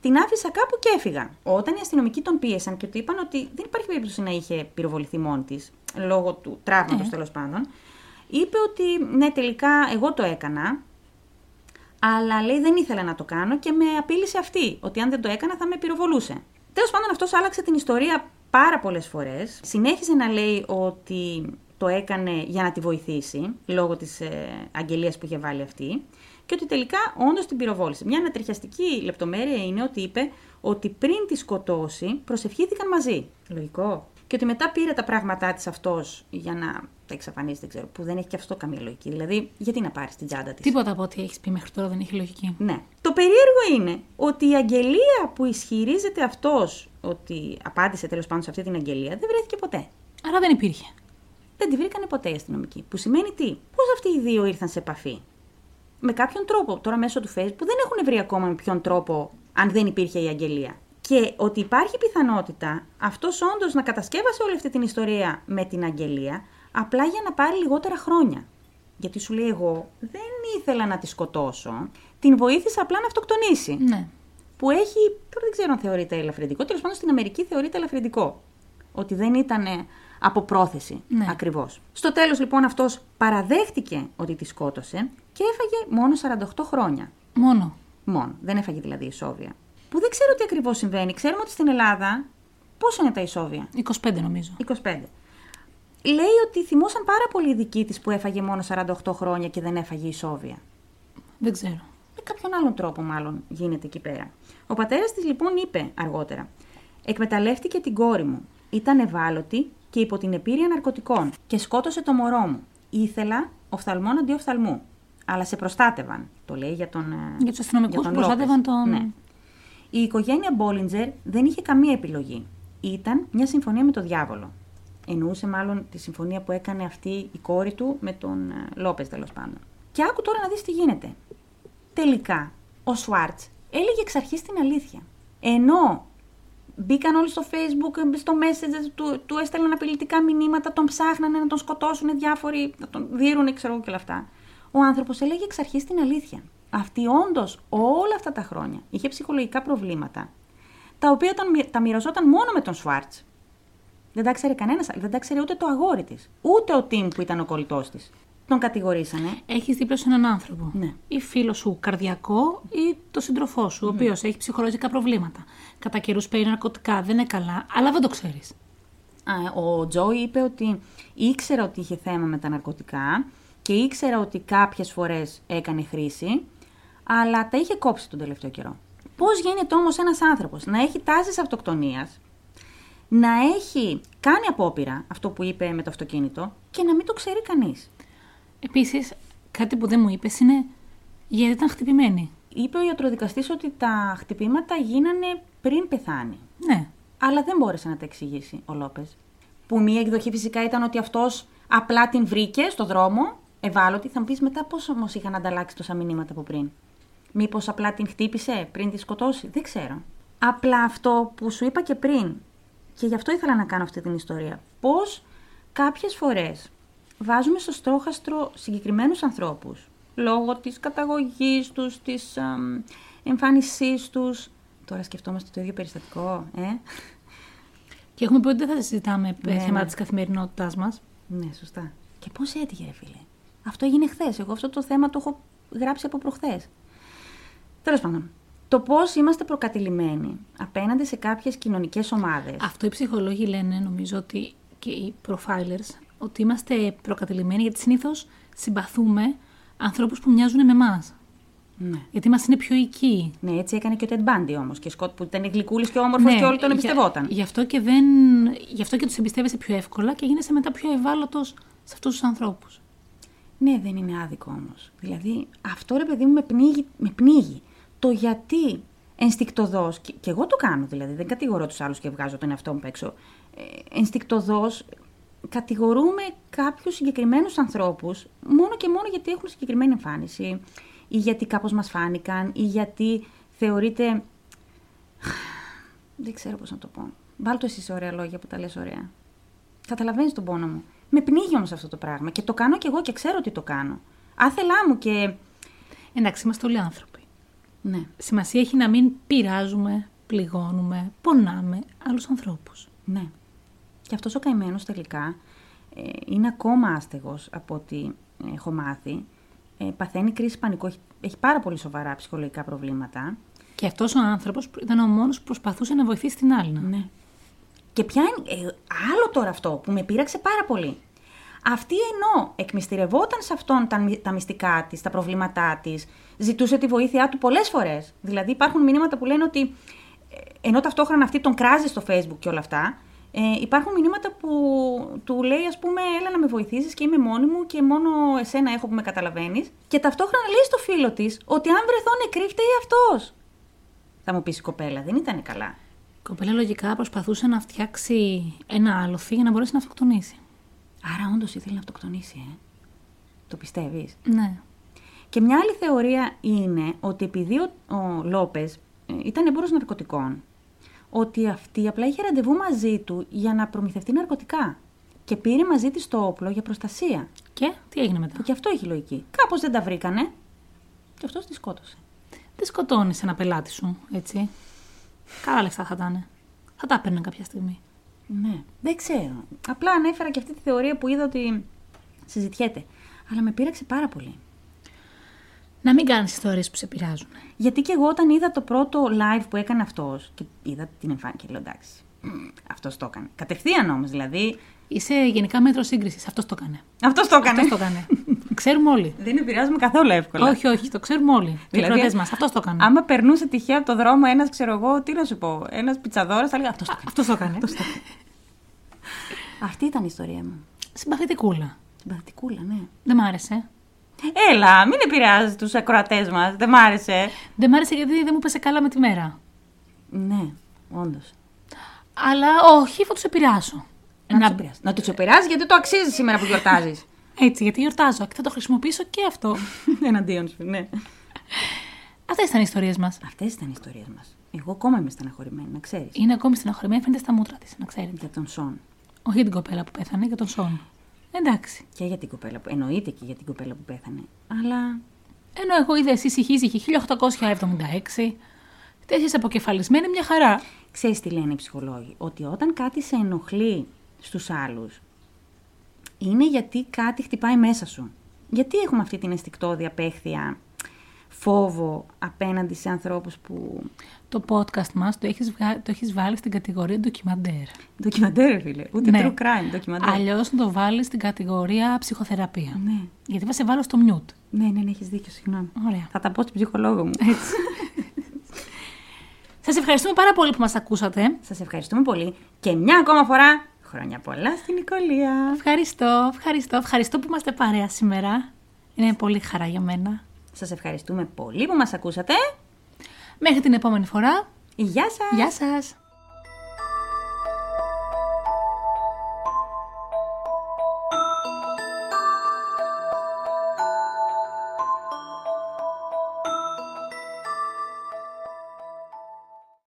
την άφησα κάπου και έφυγα. Όταν οι αστυνομικοί τον πίεσαν και του είπαν ότι δεν υπάρχει περίπτωση να είχε πυροβοληθεί μόνη της, λόγω του τραύματος Ε. τέλος πάντων, είπε ότι ναι, τελικά εγώ το έκανα, αλλά λέει δεν ήθελα να το κάνω και με απείλησε αυτή, ότι αν δεν το έκανα θα με πυροβολούσε. Τέλος πάντων, αυτός άλλαξε την ιστορία πάρα πολλές φορές. Συνέχισε να λέει ότι το έκανε για να τη βοηθήσει, λόγω της ε, αγγελίας που είχε βάλει αυτή, και ότι τελικά όντως την πυροβόλησε. Μια ανατριχιαστική λεπτομέρεια είναι ότι είπε ότι πριν τη σκοτώσει, προσευχήθηκαν μαζί. Λογικό. Και ότι μετά πήρε τα πράγματά της αυτός για να τα εξαφανίσει, δεν ξέρω, που δεν έχει και αυτό καμία λογική. Δηλαδή, γιατί να πάρεις την τσάντα της; Τίποτα από ό,τι έχεις πει μέχρι τώρα δεν έχει λογική. Ναι. Το περίεργο είναι ότι η αγγελία που ισχυρίζεται αυτός ότι απάντησε τέλος πάντων σε αυτή την αγγελία δεν βρέθηκε ποτέ. Άρα δεν υπήρχε. Δεν τη βρήκανε ποτέ οι αστυνομικοί. Που σημαίνει τι, πώς αυτοί οι δύο ήρθαν σε επαφή; Με κάποιον τρόπο, τώρα μέσω του Facebook, δεν έχουν βρει ακόμα με ποιον τρόπο, αν δεν υπήρχε η αγγελία. Και ότι υπάρχει πιθανότητα αυτός όντως να κατασκεύασε όλη αυτή την ιστορία με την αγγελία, απλά για να πάρει λιγότερα χρόνια. Γιατί σου λέει εγώ δεν ήθελα να τη σκοτώσω, την βοήθησα απλά να αυτοκτονήσει. Ναι. Που έχει, τώρα δεν ξέρω αν θεωρείται ελαφρυντικό, τέλος πάντων στην Αμερική θεωρείται ελαφρυντικό. Ότι δεν ήταν ε, από πρόθεση Ναι. ακριβώς. Στο τέλος λοιπόν αυτός παραδέχτηκε ότι τη σκότωσε και έφαγε μόνο 48 χρόνια. Μόνο. Μόνο. Δεν έφαγε δηλαδή ισόβια. Που δεν ξέρω τι ακριβώς συμβαίνει. Ξέρουμε ότι στην Ελλάδα πόσο είναι τα ισόβια; 25 νομίζω. 25. Λέει ότι θυμούσαν πάρα πολύ οι δικοί της που έφαγε μόνο 48 χρόνια και δεν έφαγε ισόβια. Δεν ξέρω. Με κάποιον άλλον τρόπο μάλλον γίνεται εκεί πέρα. Ο πατέρας της λοιπόν είπε αργότερα «Εκμεταλλεύτηκε την κόρη μου. Ήταν ευάλωτη και υπό την επίρρεια ναρκωτικών και σκότωσε το μωρό μου. Ήθελα οφθαλμόν αντί οφθαλμού. Αλλά σε προστάτευαν». Το λέει για τον ε, Για τους αστυνομικούς για που τον προστάτευαν Λόπες. τον- Ναι. Η οικογένεια Μπόλιντζερ δεν είχε καμία επιλογή. Ήταν μια συμφωνία με τον διάβολο. Εννοούσε μάλλον τη συμφωνία που έκανε αυτή η κόρη του με τον ε, Λόπες τέλος πάντων. Και άκου τώρα να δεις τι γίνεται. Τελικά, ο Σουάρτς έλεγε εξ αρχής την αλήθεια. Ενώ μπήκαν όλοι στο facebook, στο message, του, του έστελναν απειλητικά μηνύματα, τον ψάχνανε να τον σκοτώσουν διάφοροι, να τον δίρουν, ξέρω εγώ και όλα αυτά. Ο άνθρωπος έλεγε εξ αρχής την αλήθεια. Αυτή όντως όλα αυτά τα χρόνια είχε ψυχολογικά προβλήματα, τα οποία τα, τα μοιραζόταν μόνο με τον Σουάρτ. Δεν τα ξέρει κανένας, δεν τα ξέρει ούτε το αγόρι της, ούτε ο Τιμ που ήταν ο κολλητός της. Τον κατηγορήσανε. Έχεις δίπλα σου έναν άνθρωπο. Ναι. Ή φίλο σου καρδιακό ή το σύντροφό σου, ο οποίος έχει ψυχολογικά προβλήματα. Κατά καιρούς παίρνει ναρκωτικά, δεν είναι καλά, αλλά δεν το ξέρεις. Ο Τζόι είπε ότι ήξερα ότι είχε θέμα με τα ναρκωτικά και ήξερα ότι κάποιες φορές έκανε χρήση, αλλά τα είχε κόψει τον τελευταίο καιρό. Πώς γίνεται όμως ένας άνθρωπος να έχει τάσεις αυτοκτονίας, να έχει κάνει απόπειρα, αυτό που είπε με το αυτοκίνητο, και να μην το ξέρει κανείς; Επίσης, κάτι που δεν μου είπες είναι γιατί ήταν χτυπημένη. Είπε ο ιατροδικαστής ότι τα χτυπήματα γίνανε πριν πεθάνει. Ναι. Αλλά δεν μπόρεσε να τα εξηγήσει ο Λόπες. Που μία εκδοχή φυσικά ήταν ότι αυτός απλά την βρήκε στο δρόμο, ευάλωτη. Θα μου πεις μετά πώ όμω είχαν ανταλλάξει τόσα μηνύματα από πριν. Μήπως απλά την χτύπησε πριν τη σκοτώσει. Δεν ξέρω. Απλά αυτό που σου είπα και πριν, και γι' αυτό ήθελα να κάνω αυτή την ιστορία. Πώς κάποιες φορές βάζουμε στο στόχαστρο συγκεκριμένους ανθρώπους, λόγω της καταγωγής τους, της εμφάνισή εμφάνισής τους. Τώρα σκεφτόμαστε το ίδιο περιστατικό, ε; Και έχουμε πει ότι δεν θα συζητάμε Ναι, θέματα ναι. της καθημερινότητάς μας. Ναι, σωστά. Και πώς έτυχε, ρε φίλε; Αυτό έγινε χθες. Εγώ αυτό το θέμα το έχω γράψει από προχθές. Τέλος πάντων, το πώς είμαστε προκατηλημένοι απέναντι σε κάποιες κοινωνικές ομάδες. Αυτό οι ψυχολόγοι λένε, νομίζω ότι και οι profilers, ότι είμαστε προκατελημένοι γιατί συνήθως συμπαθούμε ανθρώπους που μοιάζουν με εμάς. Ναι. Γιατί μας είναι πιο οικοί. ναι, έτσι έκανε και ο Ted Bundy όμως. Και Σκοτ που ήταν γλυκούλης και όμορφος και όλοι τον για- εμπιστευόταν. Γι' αυτό και, δεν, γι αυτό και τους εμπιστεύεσαι πιο εύκολα και γίνεσαι μετά πιο ευάλωτος σε αυτούς τους ανθρώπους. Ναι, δεν είναι άδικο όμως. Δηλαδή, αυτό ρε παιδί μου με πνίγει. Με πνίγει. Το γιατί ενστικτοδό, και, και εγώ το κάνω δηλαδή, δεν κατηγορώ τους άλλους και βγάζω τον εαυτό μου απ' έξω. Ε, ενστικτοδός κατηγορούμε κάποιους συγκεκριμένους ανθρώπους μόνο και μόνο γιατί έχουν συγκεκριμένη εμφάνιση ή γιατί κάπως μας φάνηκαν ή γιατί θεωρείται... Δεν ξέρω πώς να το πω. Βάλ το εσύ σε ωραία λόγια που τα λες ωραία. Καταλαβαίνεις τον πόνο μου. Με πνίγει όμως αυτό το πράγμα και το κάνω κι εγώ και ξέρω ότι το κάνω. Άθελά μου και... Εντάξει, είμαστε όλοι άνθρωποι. Ναι. Σημασία έχει να μην πειράζουμε, πληγώνουμε, πονάμε άλλους ανθρώπους. Ναι. Και αυτός ο καημένος τελικά ε, είναι ακόμα άστεγος από ό,τι έχω μάθει. Ε, παθαίνει κρίση πανικού, έχει, έχει πάρα πολύ σοβαρά ψυχολογικά προβλήματα. Και αυτός ο άνθρωπος ήταν ο μόνος που προσπαθούσε να βοηθήσει την άλλη. Ναι. Και ποια είναι, ε, άλλο τώρα αυτό που με πείραξε πάρα πολύ. Αυτή ενώ εκμυστηρευόταν σε αυτόν τα, μυ- τα μυστικά της, τα προβλήματά της, ζητούσε τη βοήθειά του πολλές φορές. Δηλαδή υπάρχουν μηνύματα που λένε ότι, ε, ενώ ταυτόχρονα αυτή τον κράζει στο facebook και όλα αυτά, ε, υπάρχουν μηνύματα που του λέει ας πούμε έλα να με βοηθήσεις και είμαι μόνη μου και μόνο εσένα έχω που με καταλαβαίνεις και ταυτόχρονα λέει στο φίλο της ότι αν βρεθώ νεκρή φταίει αυτός. Θα μου πεις η κοπέλα, δεν ήταν καλά. Η κοπέλα λογικά προσπαθούσε να φτιάξει ένα άλοθη για να μπορέσει να αυτοκτονήσει. Άρα όντως ήθελε να αυτοκτονήσει, ε. Το πιστεύεις; Ναι. Και μια άλλη θεωρία είναι ότι επειδή ο, ο Λόπες ήταν εμπόρος ναρκωτικών, ότι αυτή απλά είχε ραντεβού μαζί του για να προμηθευτεί ναρκωτικά. Και πήρε μαζί της το όπλο για προστασία. Και τι έγινε μετά; Που και αυτό έχει λογική. Κάπως δεν τα βρήκανε. Και αυτός τη σκότωσε. Δεν σκοτώνεις ένα πελάτη σου, έτσι. Καλά λεφτά θα ήταν. Θα τα έπαιρνε κάποια στιγμή. Ναι, δεν ξέρω. Απλά ανέφερα και αυτή τη θεωρία που είδα ότι συζητιέται. Αλλά με πείραξε πάρα πολύ. Να μην κάνεις ιστορίες που σε πειράζουν. Γιατί και εγώ όταν είδα το πρώτο live που έκανε αυτός και είδα την εμφάνιση και λέω εντάξει. Αυτός το έκανε. Κατευθείαν όμως δηλαδή. Είσαι γενικά μέτρος σύγκρισης. Αυτός το έκανε. Αυτός το έκανε. Αυτός το έκανε. ξέρουμε όλοι. Δεν επηρεάζουμε καθόλου εύκολα. όχι, όχι, το ξέρουμε όλοι. Δηλαδή, Δηλαδή, μας. Αυτός το έκανε. Άμα περνούσε τυχαία από το δρόμο ένας, ξέρω εγώ, τι να σου πω, ένας πιτσαδόρας, θα έλεγα αυτός το έκανε. Αυτός το έκανε. Αυτή ήταν η ιστορία μου. Συμπαθητικούλα. Συμπαθητικούλα, ναι. Δεν μ' άρεσε. Έλα, μην επηρεάζεις τους ακροατές μας. Δεν μ' άρεσε. Δεν μ' άρεσε γιατί δεν μου πέσε καλά με τη μέρα. Ναι, όντως. Αλλά όχι, θα τους επηρεάσω. Να, να... Τους να τους επηρεάζει γιατί το αξίζει σήμερα που γιορτάζεις. Έτσι, γιατί γιορτάζω και θα το χρησιμοποιήσω και αυτό. Εναντίον σου, ναι. Αυτές ήταν οι ιστορίες μας. Αυτές ήταν οι ιστορίες μας. Εγώ ακόμα είμαι στεναχωρημένη, να ξέρεις. Είναι ακόμη στεναχωρημένη, φαίνεται στα μούτρα της, να ξέρετε. Για τον Σον. Όχι για την κοπέλα που πέθανε, για τον Σον. Εντάξει. Και για την κοπέλα που. Εννοείται και για την κοπέλα που πέθανε. Αλλά. Ενώ εγώ είδα εσύ ησυχή 1876. Τέσσερι αποκεφαλισμένοι, μια χαρά. Ξέρεις τι λένε οι ψυχολόγοι; Ότι όταν κάτι σε ενοχλεί στους άλλους, είναι γιατί κάτι χτυπάει μέσα σου. Γιατί έχουμε αυτή την αισθηκτόδη απέχθεια φόβο απέναντι σε ανθρώπους που... Το podcast μας το έχεις, βγα... το έχεις βάλει στην κατηγορία ντοκιμαντέρ. Ντοκιμαντέρ, φίλε. Ούτε Ναι. true crime, ντοκιμαντέρ. Αλλιώς να το βάλεις στην κατηγορία ψυχοθεραπεία. Ναι. Γιατί θα σε βάλω στο μιούτ. Ναι, ναι, ναι, έχεις δίκιο, συγγνώμη. Ωραία. Θα τα πω στην ψυχολόγο μου. Σας ευχαριστούμε πάρα πολύ που μας ακούσατε. Σας ευχαριστούμε πολύ και μια ακόμα φορά χρόνια πολλά στην Νικολία. Ευχαριστώ, ευχαριστώ, ευχαριστώ που είμαστε παρέα σήμερα. Είναι πολύ χαρά για μένα. Σας ευχαριστούμε πολύ που μας ακούσατε. Μέχρι την επόμενη φορά. Γεια σας! Γεια σας!